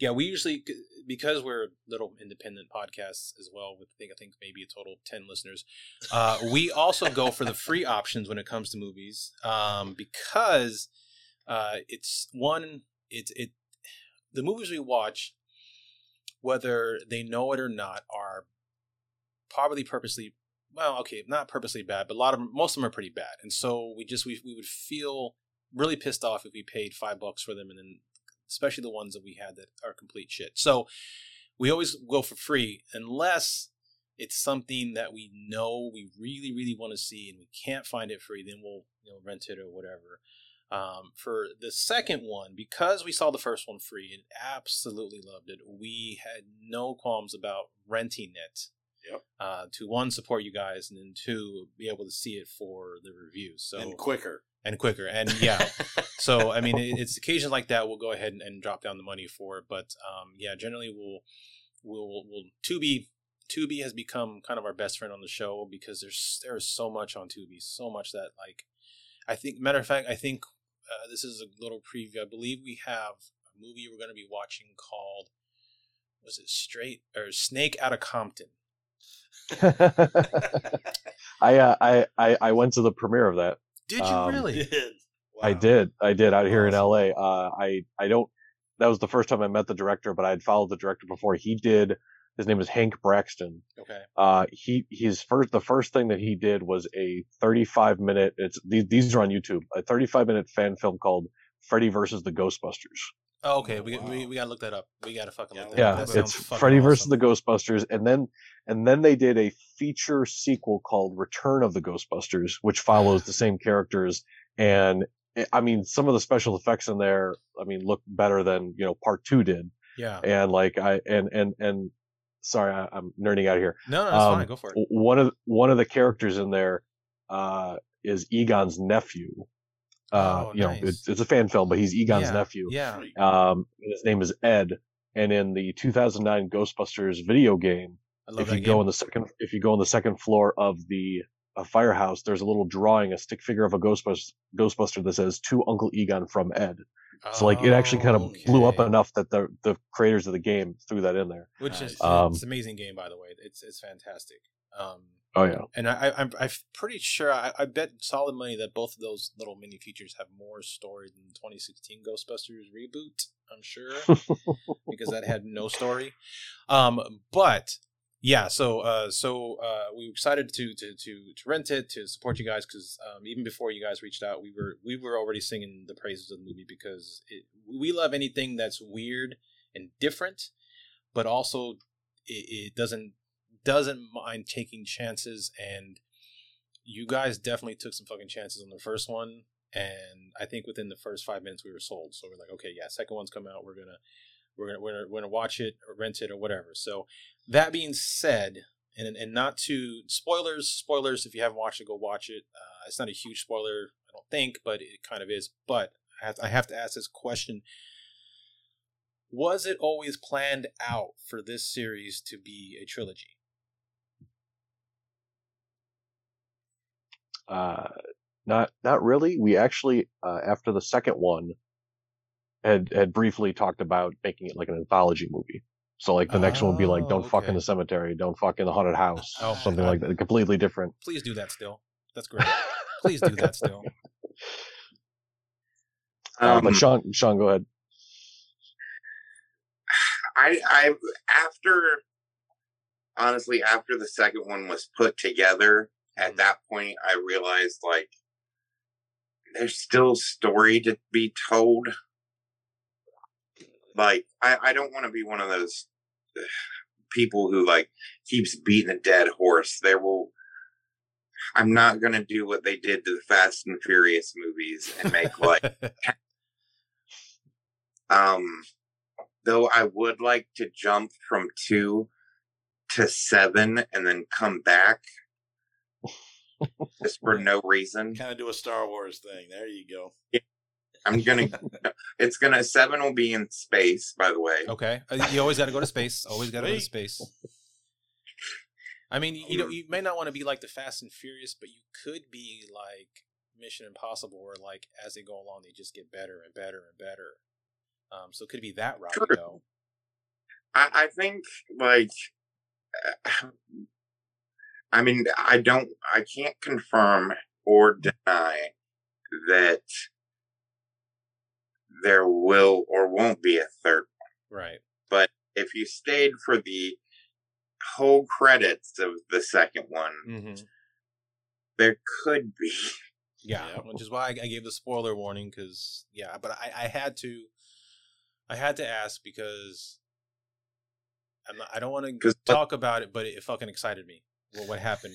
yeah, we usually because we're little independent podcasts as well with I think I think maybe a total of 10 listeners. Uh we also go for the free options when it comes to movies um because uh it's one it's it the movies we watch whether they know it or not, are probably purposely well, okay, not purposely bad, but a lot of most of them are pretty bad, and so we just we we would feel really pissed off if we paid five bucks for them, and then especially the ones that we had that are complete shit. So we always go for free unless it's something that we know we really really want to see and we can't find it free. Then we'll you know rent it or whatever. Um, for the second one, because we saw the first one free and absolutely loved it, we had no qualms about renting it. Yep. Uh, to one, support you guys, and then two, be able to see it for the reviews. So and quicker. And quicker. And yeah, so I mean, it's occasions like that we'll go ahead and, and drop down the money for. But um, yeah, generally we'll we'll we'll, Tubi. Tubi has become kind of our best friend on the show because there's there is so much on Tubi, so much that like I think. Matter of fact, I think uh, this is a little preview. I believe we have a movie we're going to be watching called was it Straight or Snake Out of Compton. I, uh, I I I went to the premiere of that. Did you Um, really? Did. I did. I did out here in LA. Uh, I I don't. That was the first time I met the director, but I had followed the director before. He did. His name is Hank Braxton. Okay. Uh, he his first the first thing that he did was a 35 minute. It's these these are on YouTube. A 35 minute fan film called Freddy versus the Ghostbusters. Oh, okay. We, Wow. we we gotta look that up. We gotta fucking Yeah, look that Yeah, up. That it's sounds fucking Freddy versus the Ghostbusters, and then and then they did a feature sequel called Return of the Ghostbusters, which follows the same characters. And eh, I mean, some of the special effects in there, I mean, look better than you know Part Two did. Yeah. And like I and and and sorry, I, I'm nerding out here. No, no, that's Um, fine. Go for it. One of one of the characters in there uh, is Egon's nephew. Uh, Oh, you know, nice. it's, it's a fan film, but he's Egon's Yeah, nephew. Yeah. Sweet. Um, his name is Ed, and in the 2009 Ghostbusters video game, if you game. go on the second, if you go on the second floor of the uh, firehouse, there's a little drawing, a stick figure of a Ghostbuster, Ghostbuster that says "To Uncle Egon from Ed." So like, it actually kind of blew up enough that the the creators of the game threw that in there. Which is Nice. Um, it's an amazing game, by the way. It's it's fantastic. Um, Oh yeah, and I, I I'm I'm pretty sure I, I bet solid money that both of those little mini features have more story than the 2016 Ghostbusters reboot. I'm sure because that had no story. Um, but yeah, so uh, so uh, we were excited to to to to rent it to support you guys because um, even before you guys reached out, we were we were already singing the praises of the movie because it, we love anything that's weird and different, but also it, it doesn't doesn't mind taking chances and you guys definitely took some fucking chances on the first one and i think within the first five minutes we were sold. So we're like okay yeah second one's coming out. We're gonna we're gonna we're gonna, we're gonna watch it or rent it or whatever. So that being said and and not to spoilers spoilers if you haven't watched it go watch it. Uh, it's not a huge spoiler i don't think but it kind of is. But I have, I have to ask this question. Was it always planned out for this series to be a trilogy uh, not not really. We actually uh, after the second one had had briefly talked about making it like an anthology movie. So like the next one would be like Oh, don't fuck in the cemetery, don't fuck in the haunted house, Oh, something God. like that, completely different. please do that still that's great please do that still Uh, Um, but Sean, Sean, go ahead. I I after honestly after the second one was put together, at that point I realized like there's still story to be told. Like I I don't want to be one of those people who like keeps beating a dead horse. There will I'm not gonna do what they did to the Fast and Furious movies and make like um, though I would like to jump from two to seven and then come back just for no reason. Kind of do a Star Wars thing. There you go. I'm gonna, it's gonna, seven will be in space, by the way. okay Uh, you always got to go to space always got to go to space i mean you know you may not want to be like the fast and furious but you could be like mission impossible where like as they go along they just get better and better and better um so it could be that route True. I, I think, like, uh, I mean, I don't, I can't confirm or deny that there will or won't be a third one. right But if you stayed for the whole credits of the second one, mm-hmm. there could be. Yeah, Yeah. which is why I, I gave the spoiler warning because yeah, but I, I had to, I had to ask because I'm not, I don't want to talk about it, but it, fucking excited me. What what happened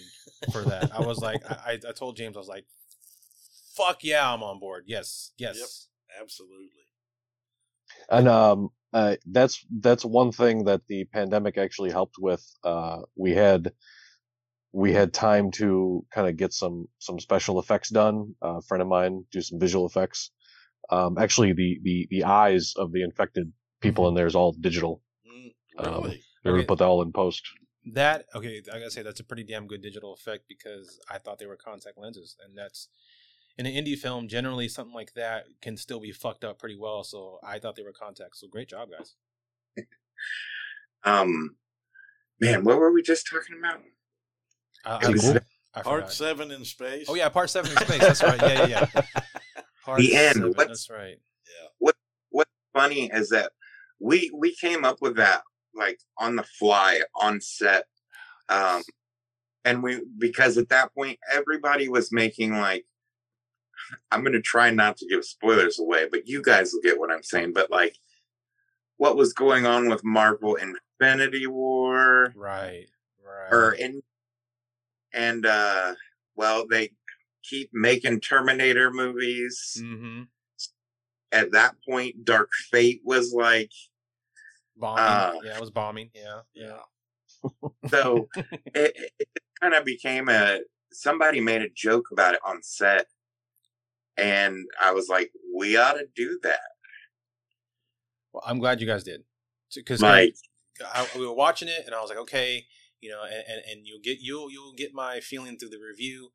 for that? I was like, I, I I told James, I was like, fuck yeah, I'm on board. Yes, yes. Absolutely. And um, uh, that's that's one thing that the pandemic actually helped with. Uh, we had we had time to kind of get some some special effects done. Uh, a friend of mine do some visual effects. Um, actually, the the the eyes of the infected people in there is all digital. Mm, Um, really? They Okay. put that all in post. That okay, I gotta say that's a pretty damn good digital effect because I thought they were contact lenses, and that's in an indie film. Generally, something like that can still be fucked up pretty well. So I thought they were contacts. So great job, guys. Um, man, what were we just talking about? I, It was I, I Part seven in space. Oh yeah, part seven in space. That's right. Yeah, yeah, yeah. Part The end. seven, What's- That's right. What's funny is that we we came up with that like on the fly on set, um, and we because at that point everybody was making like. I'm gonna try not to give spoilers away, but you guys will get what I'm saying. But like, what was going on with Marvel Infinity War? Right. Right. or in and uh well they keep making terminator movies mm-hmm. at that point dark fate was like Bombing. Uh, yeah, it was bombing. Yeah. Yeah. so it, it kind of became a somebody made a joke about it on set and i was like we ought to do that Well, I'm glad you guys did. Because like I, we were watching it, and I was like, okay, you know, and, and, and you'll get you'll you'll get my feeling through the review,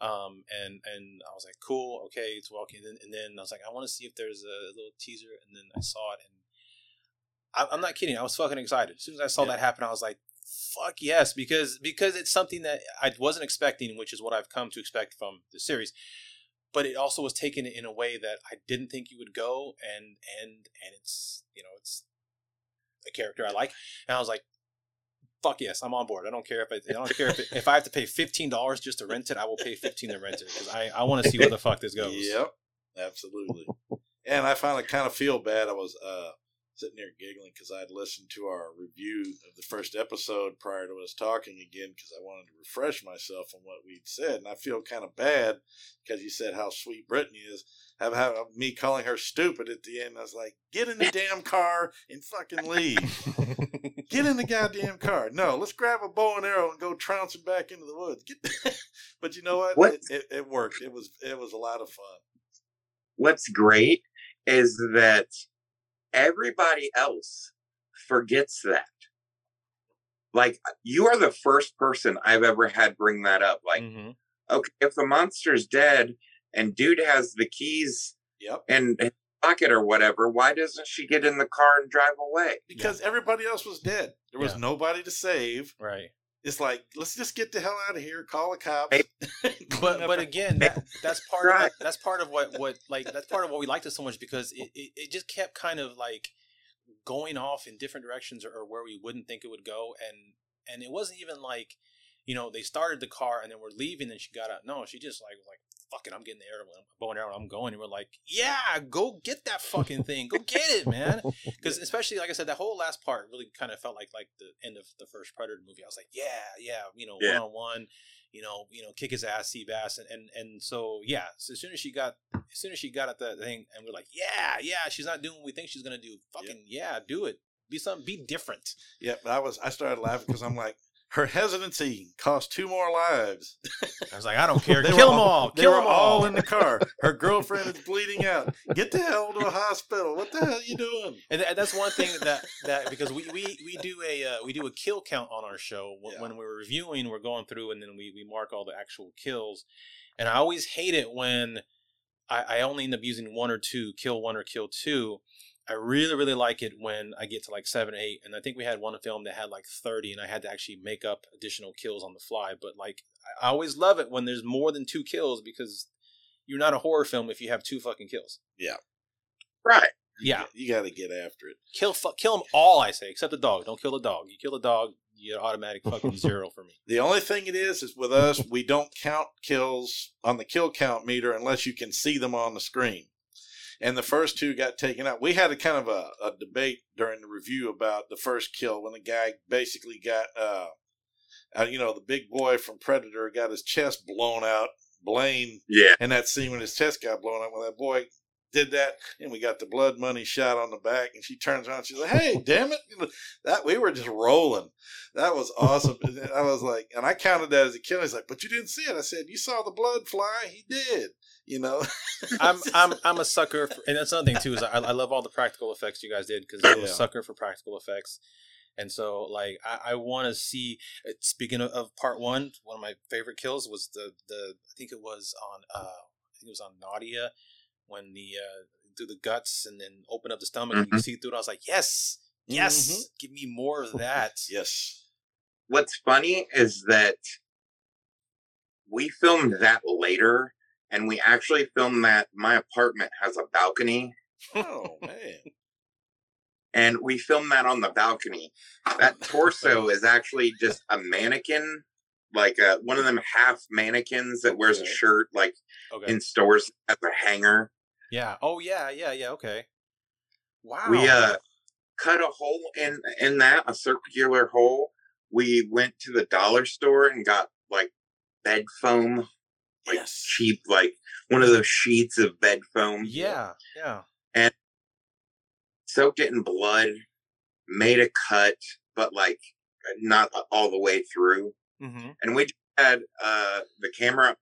um, and and I was like, cool, okay, it's walking, and then, and then I was like, I want to see if there's a little teaser, and then I saw it, and I'm not kidding, I was fucking excited. As soon as I saw Yeah. that happen, I was like, fuck yes, because because it's something that I wasn't expecting, which is what I've come to expect from the series. But it also was taken in a way that I didn't think you would go, and and and it's you know it's a character I like, and I was like, "Fuck yes, I'm on board. I don't care if I, I don't care if, it, if I have to pay fifteen dollars just to rent it. I will pay fifteen to rent it because I, I want to see where the fuck this goes." Yep, absolutely. and I finally kind of feel bad. I was uh, sitting there giggling because I had listened to our review of the first episode prior to us talking again because I wanted to refresh myself on what we'd said. And I feel kind of bad because you said how sweet Brittany is. Have, have me calling her stupid at the end. I was like, get in the damn car and fucking leave. Get in the goddamn car. No, let's grab a bow and arrow and go trouncing back into the woods. Get but you know what? What? It, it, it worked. It was it was a lot of fun. what's great is that everybody else forgets that. Like you are the first person I've ever had bring that up. Like, Mhm. okay, if the monster's dead and dude has the keys Yep. in his pocket or whatever, why doesn't she get in the car and drive away? Because everybody else was dead. There was Yeah. nobody to save. right. It's like, let's just get the hell out of here, call the cops. Hey, But but again, that, that's part of that's part of what what like that's part of what we liked it so much because it, it, it just kept kind of like going off in different directions or, or where we wouldn't think it would go. And and it wasn't even like you know they started the car and then we're leaving and she got out. No she just like like fuck it i'm getting the arrow bow and arrow i'm going. And we're like yeah go get that fucking thing. Go get it man. Because especially like i said that whole last part really kind of felt like like the end of the first predator movie. I was like yeah yeah you know one on one you know you know kick his ass sea bass and, and and so yeah so as soon as she got as soon as she got at the thing and we're like yeah yeah she's not doing what we think she's gonna do. Fucking yeah do it. Be something be different. Yep, I was. I started laughing because I'm like, her hesitancy cost two more lives. i was like i don't care kill them all kill them all all in the car. Her girlfriend is bleeding out. Get the hell to a hospital. What the hell are you doing? and that's one thing that that because we we, we do a uh, we do a kill count on our show when, Yeah. when we're reviewing we're going through and then we, we mark all the actual kills and i always hate it when I, I only end up using one or two kill one or kill two i really really like it when i get to like seven eight and i think we had one film that had like 30 and i had to actually make up additional kills on the fly but like i I always love it when there's more than two kills because you're not a horror film if you have two fucking kills Yeah, Right. Yeah. got- you got to get after it. Kill fu- kill them all, I say, except the dog. Don't kill the dog. You kill the dog, you get automatic fucking zero for me. The only thing it is is with us, we don't count kills on the kill count meter unless you can see them on the screen. And the first two got taken out. We had a kind of a, a debate during the review about the first kill when the guy basically got, uh, uh, you know, the big boy from Predator got his chest blown out. Blaine Yeah. and that scene when his chest got blown out, well, that boy did that, and we got the blood money shot on the back. And she turns around, she's like, "Hey, damn it!" That we were just rolling. That was awesome. I was like, and I counted that as a kill. He's like, "But you didn't see it." I said, "You saw the blood fly. He did." You know, I'm I'm I'm a sucker, for, and that's another thing too is I, I love all the practical effects you guys did because I'm a sucker for practical effects, and so like I, I want to see. uh, Speaking of, of part one, one of my favorite kills was the the I think it was on uh I think it was on Nadia when the uh do the guts and then open up the stomach and you Mhm. see through it. I was like, yes, yes, Mhm. give me more of that. yes. What's funny is that we filmed that later, and we actually filmed that. My apartment has a balcony, Oh man. and we filmed that on the balcony. That torso is actually just a mannequin, like uh one of them half mannequins that wears a shirt, like Okay. in stores as a hanger. Yeah. Oh yeah. Yeah. Yeah. Okay. Wow. We uh cut a hole in in that, a circular hole. We went to the dollar store and got like bed foam, like Yes. cheap, like one of those sheets of bed foam. Yeah. Yeah. And soaked it in blood, made a cut, but like not all the way through. Mm-hmm. And we just had uh the camera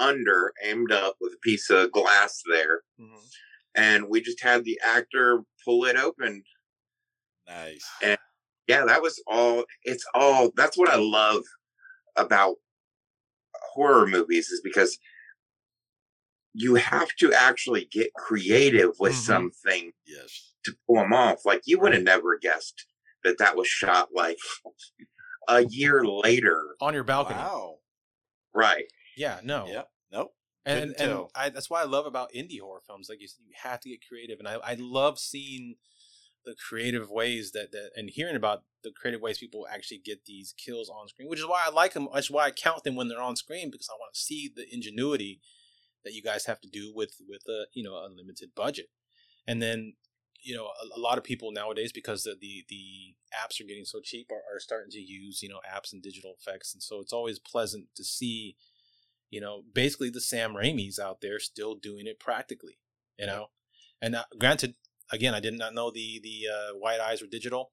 under aimed up with a piece of glass there. Mm-hmm. And we just had the actor pull it open Nice. And yeah that was all it's all that's what i love about horror movies is because you have to actually get creative with Mhm. something Yes. to pull them off like you would have never guessed that that was shot like a year later On your balcony. Wow. right Yeah. No. Yep. Nope. and Couldn't and. I, that's why I love about indie horror films. Like you said, you have to get creative, and I, I love seeing the creative ways that, that and hearing about the creative ways people actually get these kills on screen, which is why I like them. That's why I count them when they're on screen because I want to see the ingenuity that you guys have to do with with a you know a limited budget, and then you know a, a lot of people nowadays because the the, the apps are getting so cheap are, are starting to use you know apps and digital effects, and so it's always pleasant to see you know, basically the Sam Raimis out there still doing it practically, you know. And uh, granted, again, I did not know the the uh, white eyes were digital.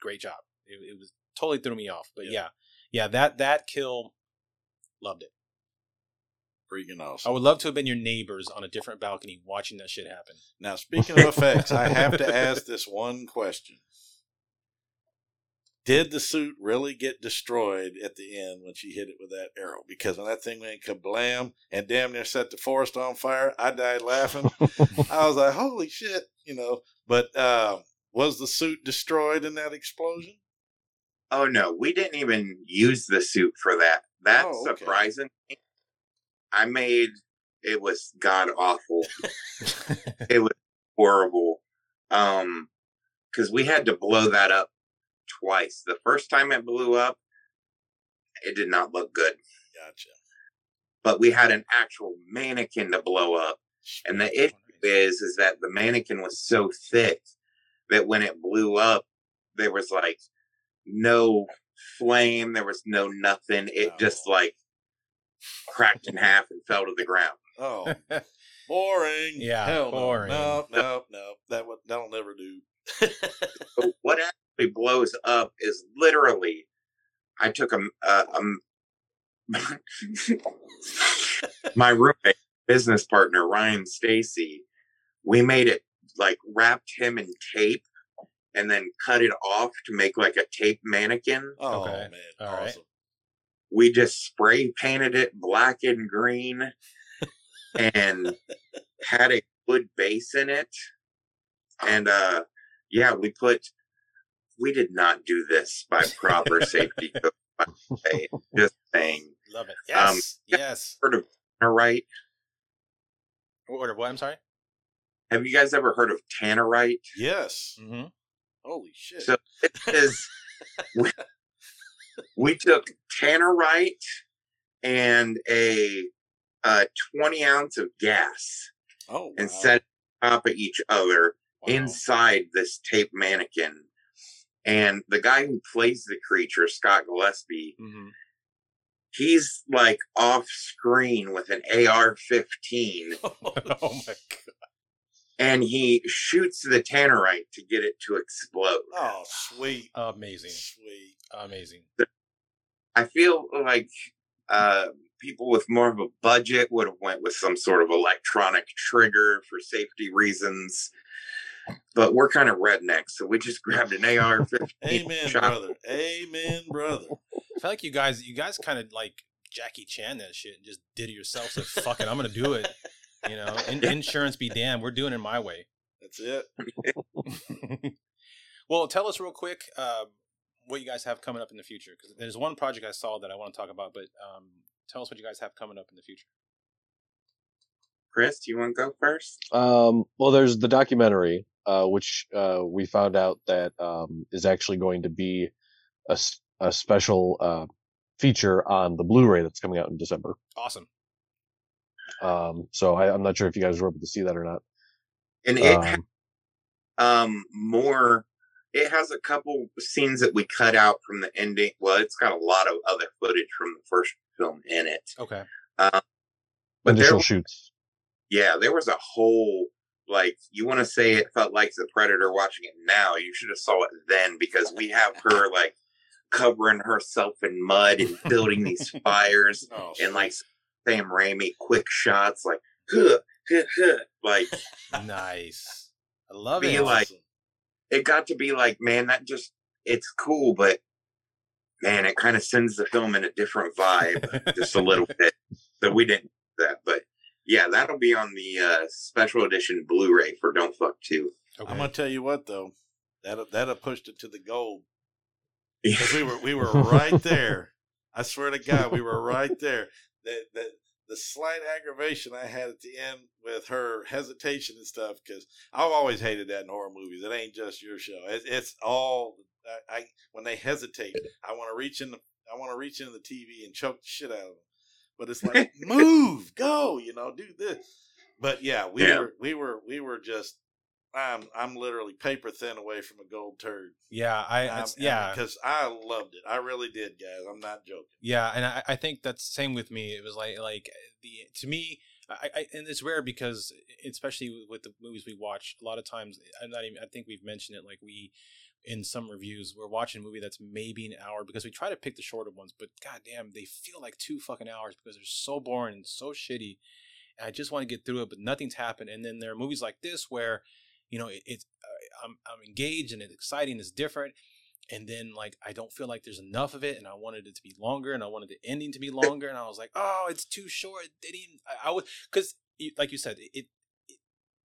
Great job. It, it was totally threw me off, but Yeah. yeah, yeah, that that kill, loved it. Freaking awesome. I would love to have been your neighbors on a different balcony watching that shit happen. Now, speaking of effects, I have to ask this one question. Did the suit really get destroyed at the end when she hit it with that arrow? Because when that thing went kablam and damn near set the forest on fire, I died laughing. I was like, holy shit, you know. But uh, was the suit destroyed in that explosion? oh no we didn't even use the suit for that that's Oh, okay. surprising i made it was god awful it was horrible um because we had to blow that up twice the first time it blew up it did not look good Gotcha. but we had an actual mannequin to blow up and the issue is is that the mannequin was so thick that when it blew up there was like no flame there was no nothing it Oh. just like cracked in half and fell to the ground Oh, boring. Yeah, Hell boring. No, no, no, no. That would that'll never do. But what actually blows up is literally, I took a, a, a my roommate, business partner Ryan Stacy. We made it like wrapped him in tape and then cut it off to make like a tape mannequin. oh Okay. man, All right. awesome. We just spray painted it black and green and had a wood base in it. And uh yeah, we put we did not do this by proper safety code. by the way. Just saying. Love it. Um, Yes, yes. Heard of tannerite? What? What? I'm sorry. Have you guys ever heard of tannerite? Yes. Mm-hmm. Holy shit. So it is we, we took tannerite and a uh, 20 ounce of gas oh, and wow. set on top of each other Wow. inside this tape mannequin. And the guy who plays the creature, Scott Gillespie, Mm-hmm. he's like off screen with an AR 15 oh my god. and he shoots the tannerite to get it to explode. Oh, sweet, Amazing. sweet. Amazing. I feel like uh, people with more of a budget would have went with some sort of electronic trigger for safety reasons. But we're kind of rednecks, so we just grabbed an AR-15. Amen, shot. brother. Amen, brother. I feel like you guys, you guys kind of like Jackie Chan that shit and just did it yourself. So fuck it, I'm gonna do it. You know, in, insurance be damned. We're doing it my way. That's it. well, tell us real quick uh, what you guys have coming up in the future because there's one project I saw that I want to talk about, but um, tell us what you guys have coming up in the future. Chris, do you want to go first? Um, well, there's the documentary, uh, which uh, we found out that um, is actually going to be a, a special uh, feature on the Blu-ray that's coming out in December. Awesome. Um, so I, I'm not sure if you guys were able to see that or not. And it ha- Um, um more it has a couple scenes that we cut out from the ending well it's got a lot of other footage from the first film in it Okay. um, but there initial shoots. yeah there was a whole like you want to say it felt like the predator watching it now you should have saw it then because we have her like covering herself in mud and building these fires Oh, and like sam raimi quick shots like huh, huh, huh, like Nice. I love Be it. like- it got to be like, man, that just it's cool, but man, it kind of sends the film in a different vibe just a little bit. So we didn't do that, but yeah, that'll be on the uh, special edition Blu-ray for Don't Fuck Two. okay. I'm gonna tell you what though, that that have pushed it to the gold because we were we were right there. I swear to God, we were right there. The the the slight aggravation I had at the end with her hesitation and stuff because I've always hated that in horror movies. It ain't just your show. It's, it's all I, I when they hesitate. I want to reach in the I want to reach into the TV and choke the shit out of them. But it's like move, go, you know, do this. But yeah, we Yeah. were we were we were just I'm I'm literally paper thin away from a gold turd. yeah, I it's, um, yeah because I loved it. I really did, guys. I'm not joking. Yeah, and I, I think that's same with me. It was like like the to me, I, I and it's rare because especially with the movies we watch, a lot of times I'm not even. I think we've mentioned it. Like we in some reviews, we're watching a movie that's maybe an hour because we try to pick the shorter ones, but goddamn, they feel like two fucking hours because they're so boring and so shitty. And I just want to get through it, but nothing's happened. And then there are movies like this where, you know, it, it's uh, I'm I'm engaged and it's exciting, it's different and then like I don't feel like there's enough of it, and I wanted it to be longer, and I wanted the ending to be longer, and I was like, oh, it's too short. They didn't. I, I was because like you said, it, it,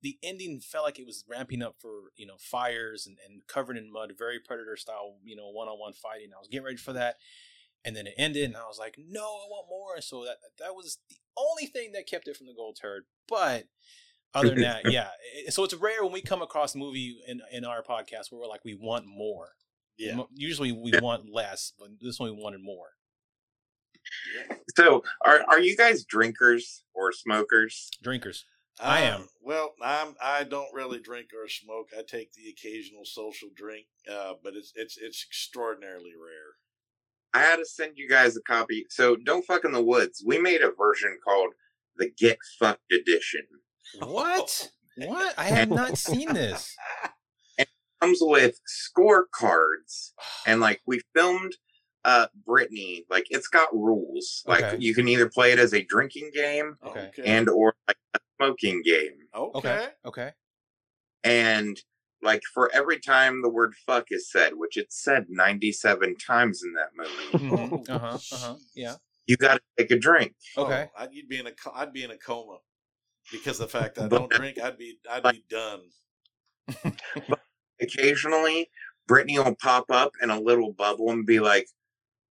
the ending felt like it was ramping up for you know fires and, and covered in mud, very predator style, you know, one on one fighting. I was getting ready for that, and then it ended, and I was like, no, I want more. And so that that was the only thing that kept it from the gold turd, but. Other than that, yeah. It- So it's rare when we come across a movie in in our podcast where we're like, we want more. Yeah. Usually we want less, but this one we wanted more. So, are are you guys drinkers or smokers? Drinkers. I am. Um, Well, I'm. I don't really drink or smoke. I take the occasional social drink, uh, but it's it's it's extraordinarily rare. I had to send you guys a copy. So, Don't Fuck in the Woods. We made a version called the Get Fucked Edition. What? what? I have not seen this. It comes with scorecards and like we filmed uh Brittany like it's got rules like Okay. you can either play it as a drinking game Okay. Okay. and or like a smoking game okay. Okay. Okay. and like for every time the word fuck is said which it's said 97 times in that movie Mhm. Uh huh. Uh huh. Yeah. you got to take a drink Okay. Oh, I'd you'd be in a co- I'd be in a coma because of the fact that I don't drink. I'd be I'd be done. occasionally Brittany will pop up in a little bubble and be like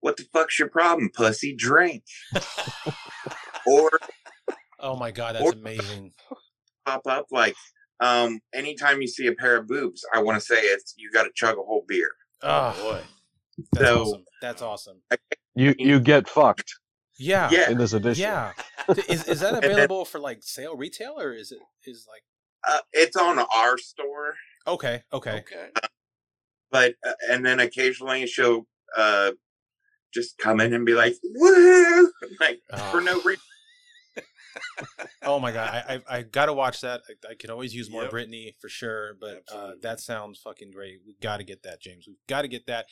what the fuck's your problem pussy drink or Oh my god, that's Or- amazing. pop up like um anytime you see a pair of boobs i want to say it's you got to chug a whole beer Oh, boy. that's So- awesome. That's awesome. You you get fucked Yeah. yeah in this edition. Yeah. Is is that And then- available for like sale retail or is it is like uh, it's on our store okay okay Okay. but uh, and then occasionally she'll uh just come in and be like woo like Oh. for no reason Oh my god, I I, I gotta watch that. I, I could always use more Yep. Brittany for sure, but uh, that sounds fucking great. We got to get that, James. We've got to get that,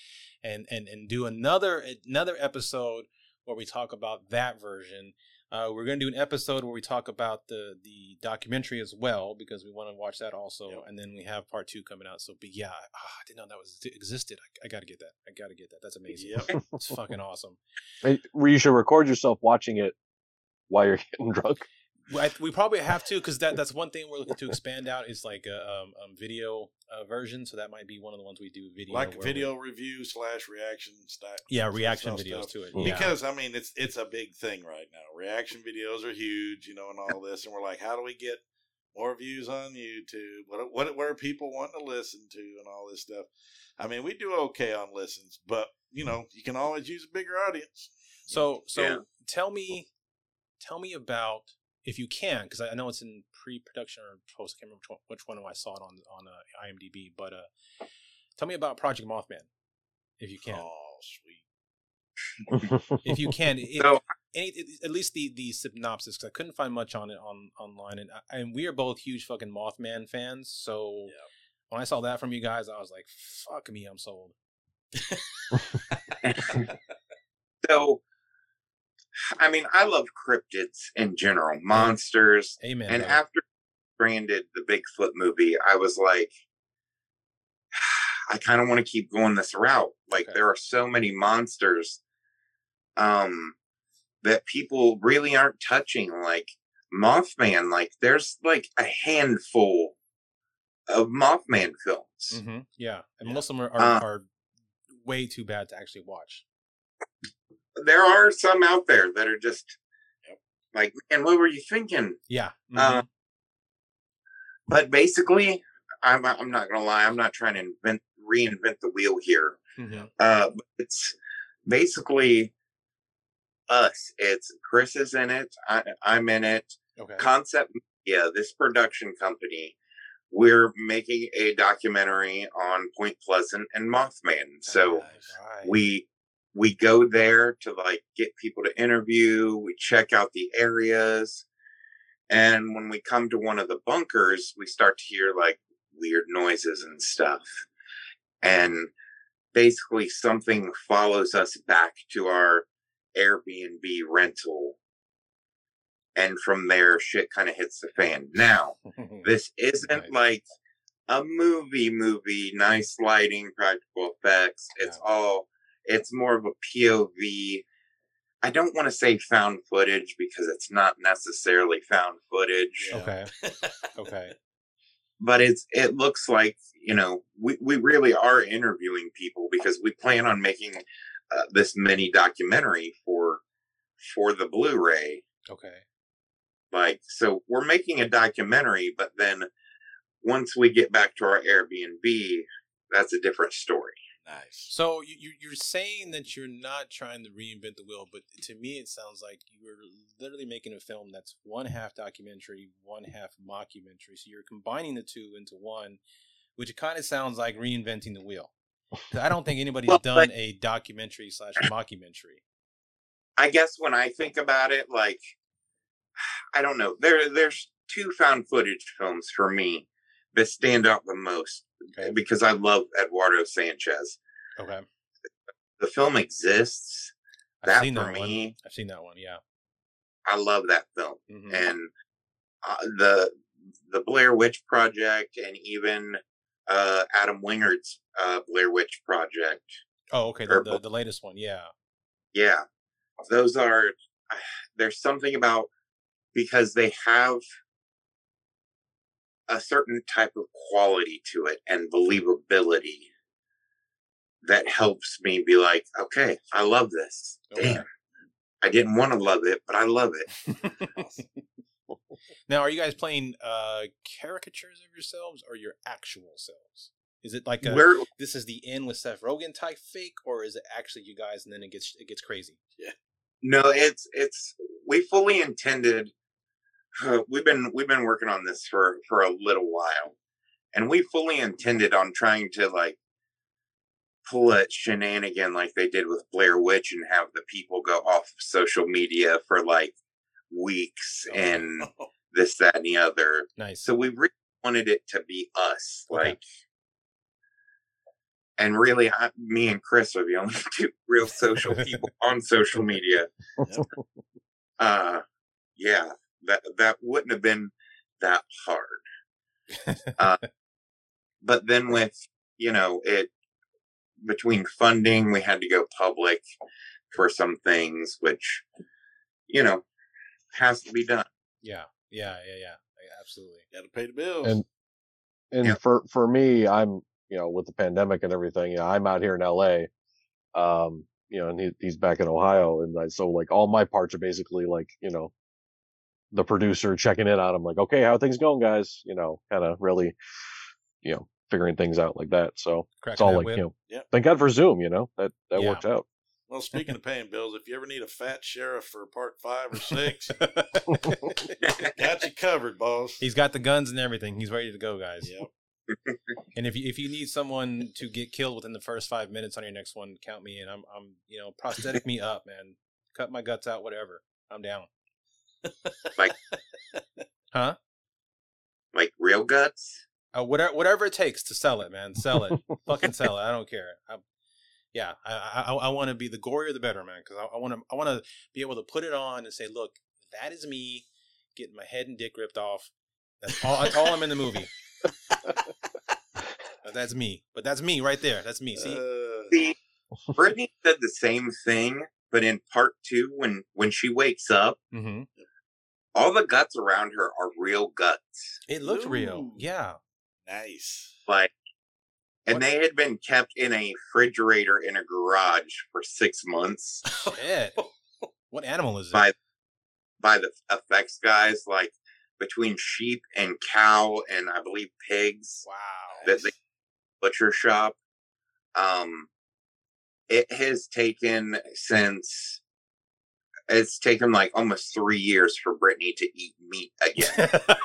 and and and do another another episode where we talk about that version. Uh, we're gonna do an episode where we talk about the the documentary as well because we want to watch that also, Yep. and then we have part two coming out. So, but yeah, ah, I didn't know that was existed. I, I got to get that. I got to get that. That's amazing. Yep. It's fucking awesome. Hey, Where you should record yourself watching it while you're getting drunk. Well, we probably have to because that that's one thing we're looking to expand out is like a um, um, video uh, version. So that might be one of the ones we do video like where we- video review slash reaction style. yeah, reaction style videos stuff. to it. Yeah. Because I mean, it's it's a big thing right now. Reaction videos are huge, you know, and all this, and we're like, how do we get more views on YouTube? What what what are people wanting to listen to, and all this stuff? I mean, we do okay on listens, but you know, you can always use a bigger audience. so so Yeah. tell me, tell me about if you can because I know it's in pre-production or post. I can't remember which one, which one I saw it on on uh, IMDb, but uh, tell me about Project Mothman if you can. Oh, sweet. If you can, So- any, at least the the synopsis because I couldn't find much on it on online, and I- and we are both huge fucking Mothman fans. So Yeah. when I saw that from you guys, I was like, "Fuck me, I'm sold." so, I mean, I love cryptids in general, monsters, Amen. and brother. after branded the Bigfoot movie, I was like, I kind of want to keep going this route. Like Okay. there are so many monsters um that people really aren't touching like Mothman like there's like a handful of Mothman films. Mhm, Yeah, and Yeah. most of them are, are, Uh, are way too bad to actually watch. There are some out there that are just Yep. like, man, what were you thinking? Yeah. Uh, mhm. But basically, I'm I'm not gonna lie, I'm not trying to invent reinvent the wheel here. Mhm. Uh, it's basically us. It's Chris is in it. I, I'm in it. Okay. Concept Media, this production company, we're making a documentary on Point Pleasant and Mothman. So Right. we we go there to like get people to interview. We check out the areas, and when we come to one of the bunkers, we start to hear like weird noises and stuff, and basically something follows us back to our Airbnb rental. And from there, shit kind of hits the fan. Now, this isn't Right. like a movie movie, nice lighting, practical effects. It's all it's more of a POV. I don't want to say found footage because it's not necessarily found footage, Yeah. okay. Okay. but it's it looks like, you know, we, we really are interviewing people because we plan on making uh, this mini documentary for for the Blu-ray Okay. like so we're making a documentary but then once we get back to our airbnb that's a different story Nice. So you, you you're saying that you're not trying to reinvent the wheel, but to me it sounds like you're literally making a film that's one half documentary, one half mockumentary. So you're combining the two into one, which kind of sounds like reinventing the wheel. I don't think anybody's Well, done a documentary slash mockumentary. i guess when i think about it like i don't know there there's two found footage films for me that stand out the most Okay. because i love eduardo sanchez Okay. the film exists I've that seen for that one. me I've seen that one. Yeah. i love that film Mhm. and uh, the the Blair Witch Project and even uh, Adam Wingard's uh, Blair Witch Project. Oh, okay. The, the, the latest one. Yeah. Yeah, those are. There's something about because they have a certain type of quality to it and believability that helps me be like, okay, I love this. Okay. Damn, I didn't want to love it, but I love it. now, are you guys playing uh caricatures of yourselves or your actual selves? Is it like a We're this is the end with Seth Rogen type fake, or is it actually you guys and then it gets it gets crazy? Yeah. No, it's it's we fully intended. We've been we've been working on this for for a little while, and we fully intended on trying to like pull a shenanigan like they did with Blair Witch and have the people go off of social media for like weeks and this, that, and the other. Nice. So we really wanted it to be us, Okay. like. And really, I, me and Chris are the only two real social people on social media. Uh, yeah, that that wouldn't have been that hard. Uh, but then with you know it between funding, we had to go public for some things, which you know has to be done. yeah, yeah, yeah, yeah. Absolutely. Got to pay the bills. And and Yeah. for for me, I'm you know with the pandemic and everything, you know, I'm out here in L.A. Um, you know, and he, he's back in Ohio, and I, so like all my parts are basically like you know, the producer checking in on him, like, okay, how are things going, guys? You know, kind of really, you know, figuring things out like that. So it's all like whip. you know, Yep. thank God for Zoom. You know, that that Yeah. worked out. well, speaking of paying bills, if you ever need a fat sheriff for part five or six, got you covered, boss. He's got the guns and everything. He's ready to go, guys. Yep. And if you if you need someone to get killed within the first five minutes on your next one, count me in. I'm I'm you know prosthetic me up, man. Cut my guts out, whatever. I'm down. Like- huh? Like real guts. Uh, whatever whatever it takes to sell it, man. Sell it. Fucking sell it. I don't care. I, yeah, I I, I want to be the gorier the better, man. Because I want to I want to be able to put it on and say, look, that is me getting my head and dick ripped off. That's all. That's all I'm in the movie. That's me. But that's me right there. That's me. See. Uh, See, Brittany said the same thing, but in part two, when when she wakes up, Mm-hmm. all the guts around her are real guts. It looked real. Yeah. nice. Like, and What- they had been kept in a refrigerator in a garage for six months Shit. What animal is it? by by the effects guys. Like between sheep and cow and I believe pigs Wow. that the butcher shop. Um, it has taken since it's taken like almost three years for Brittany to eat meat again.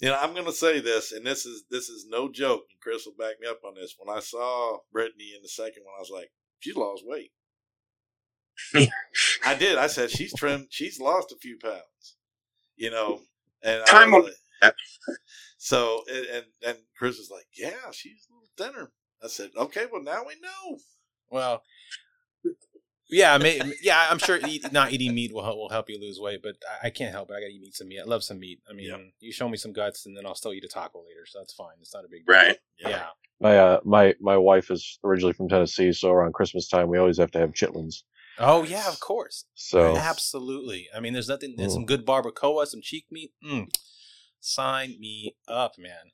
You know, I'm gonna say this, and this is this is no joke, and Chris will back me up on this. When I saw Brittany in the second one, I was like, she's lost weight. I did. I said she's trimmed. She's lost a few pounds. You know, and Time will- like- so and, and Chris was like, yeah, she's a little thinner. I said, okay, well now we know. well, yeah, I may, yeah. I'm sure eat, not eating meat will help, will help you lose weight, but I, I can't help it. I gotta eat some meat. I love some meat. I mean, Yep. you show me some guts, and then I'll still eat a taco later, so that's fine. It's not a big deal. right. Yeah. My uh, my my wife is originally from Tennessee, so around Christmas time we always have to have chitlins. Oh yeah, of course. So Absolutely. I mean, there's nothing. There's Mm. some good barbacoa, some cheek meat. Mm. Sign me up, man.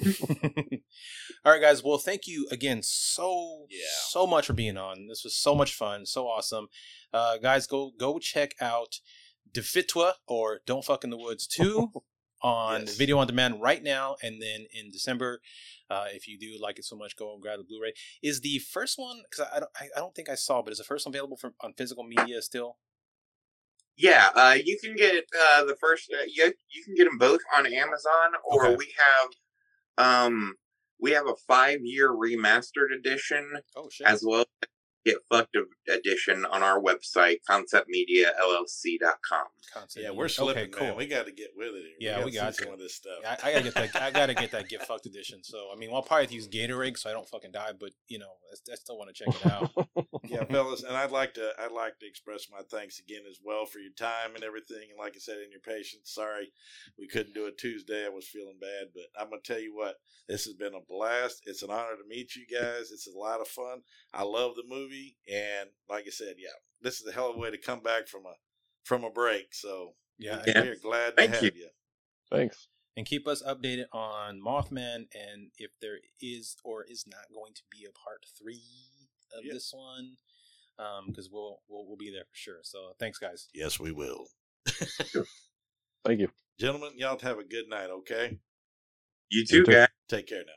All right, guys. Well, thank you again so Yeah. so much for being on. This was so much fun, so awesome. Uh, guys, go go check out Defitwa or Don't Fuck in the Woods two on Yes. video on demand right now, and then in December. Uh, if you do like it so much, go and grab the Blu-ray. Is the first one? Because I, I don't, I, don't think I saw, but is the first one available for, on physical media still? Yeah, uh, you can get uh, the first. Uh, you you can get them both on Amazon, or Okay. we have um we have a five year remastered edition Oh shit! as well. as Get fucked edition on our website conceptmediallc.com. Concept Yeah, we're slipping, Okay, cool. man. We got to get with it. Here. Yeah, gotta we got see some of this stuff. I, I gotta get that. I gotta get that get fucked edition. So I mean, well, I'll probably use Gatorade so I don't fucking die. But you know, I, I still want to check it out. yeah, fellas, and I'd like to I'd like to express my thanks again as well for your time and everything, and like I said, in your patience. Sorry we couldn't do it Tuesday. I was feeling bad, but I'm gonna tell you what, this has been a blast. It's an honor to meet you guys. It's a lot of fun. I love the movie, and like I said, yeah, this is a hell of a way to come back from a from a break. So Yeah, Yeah. we're glad to Thank have you. you. thanks. and keep us updated on Mothman and if there is or is not going to be a part three of Yeah. this one, um, because we'll, we'll we'll be there for sure. So thanks, guys. Yes, we will. Thank you. Gentlemen, y'all have a good night, okay? You You too, too. guys. Take care now.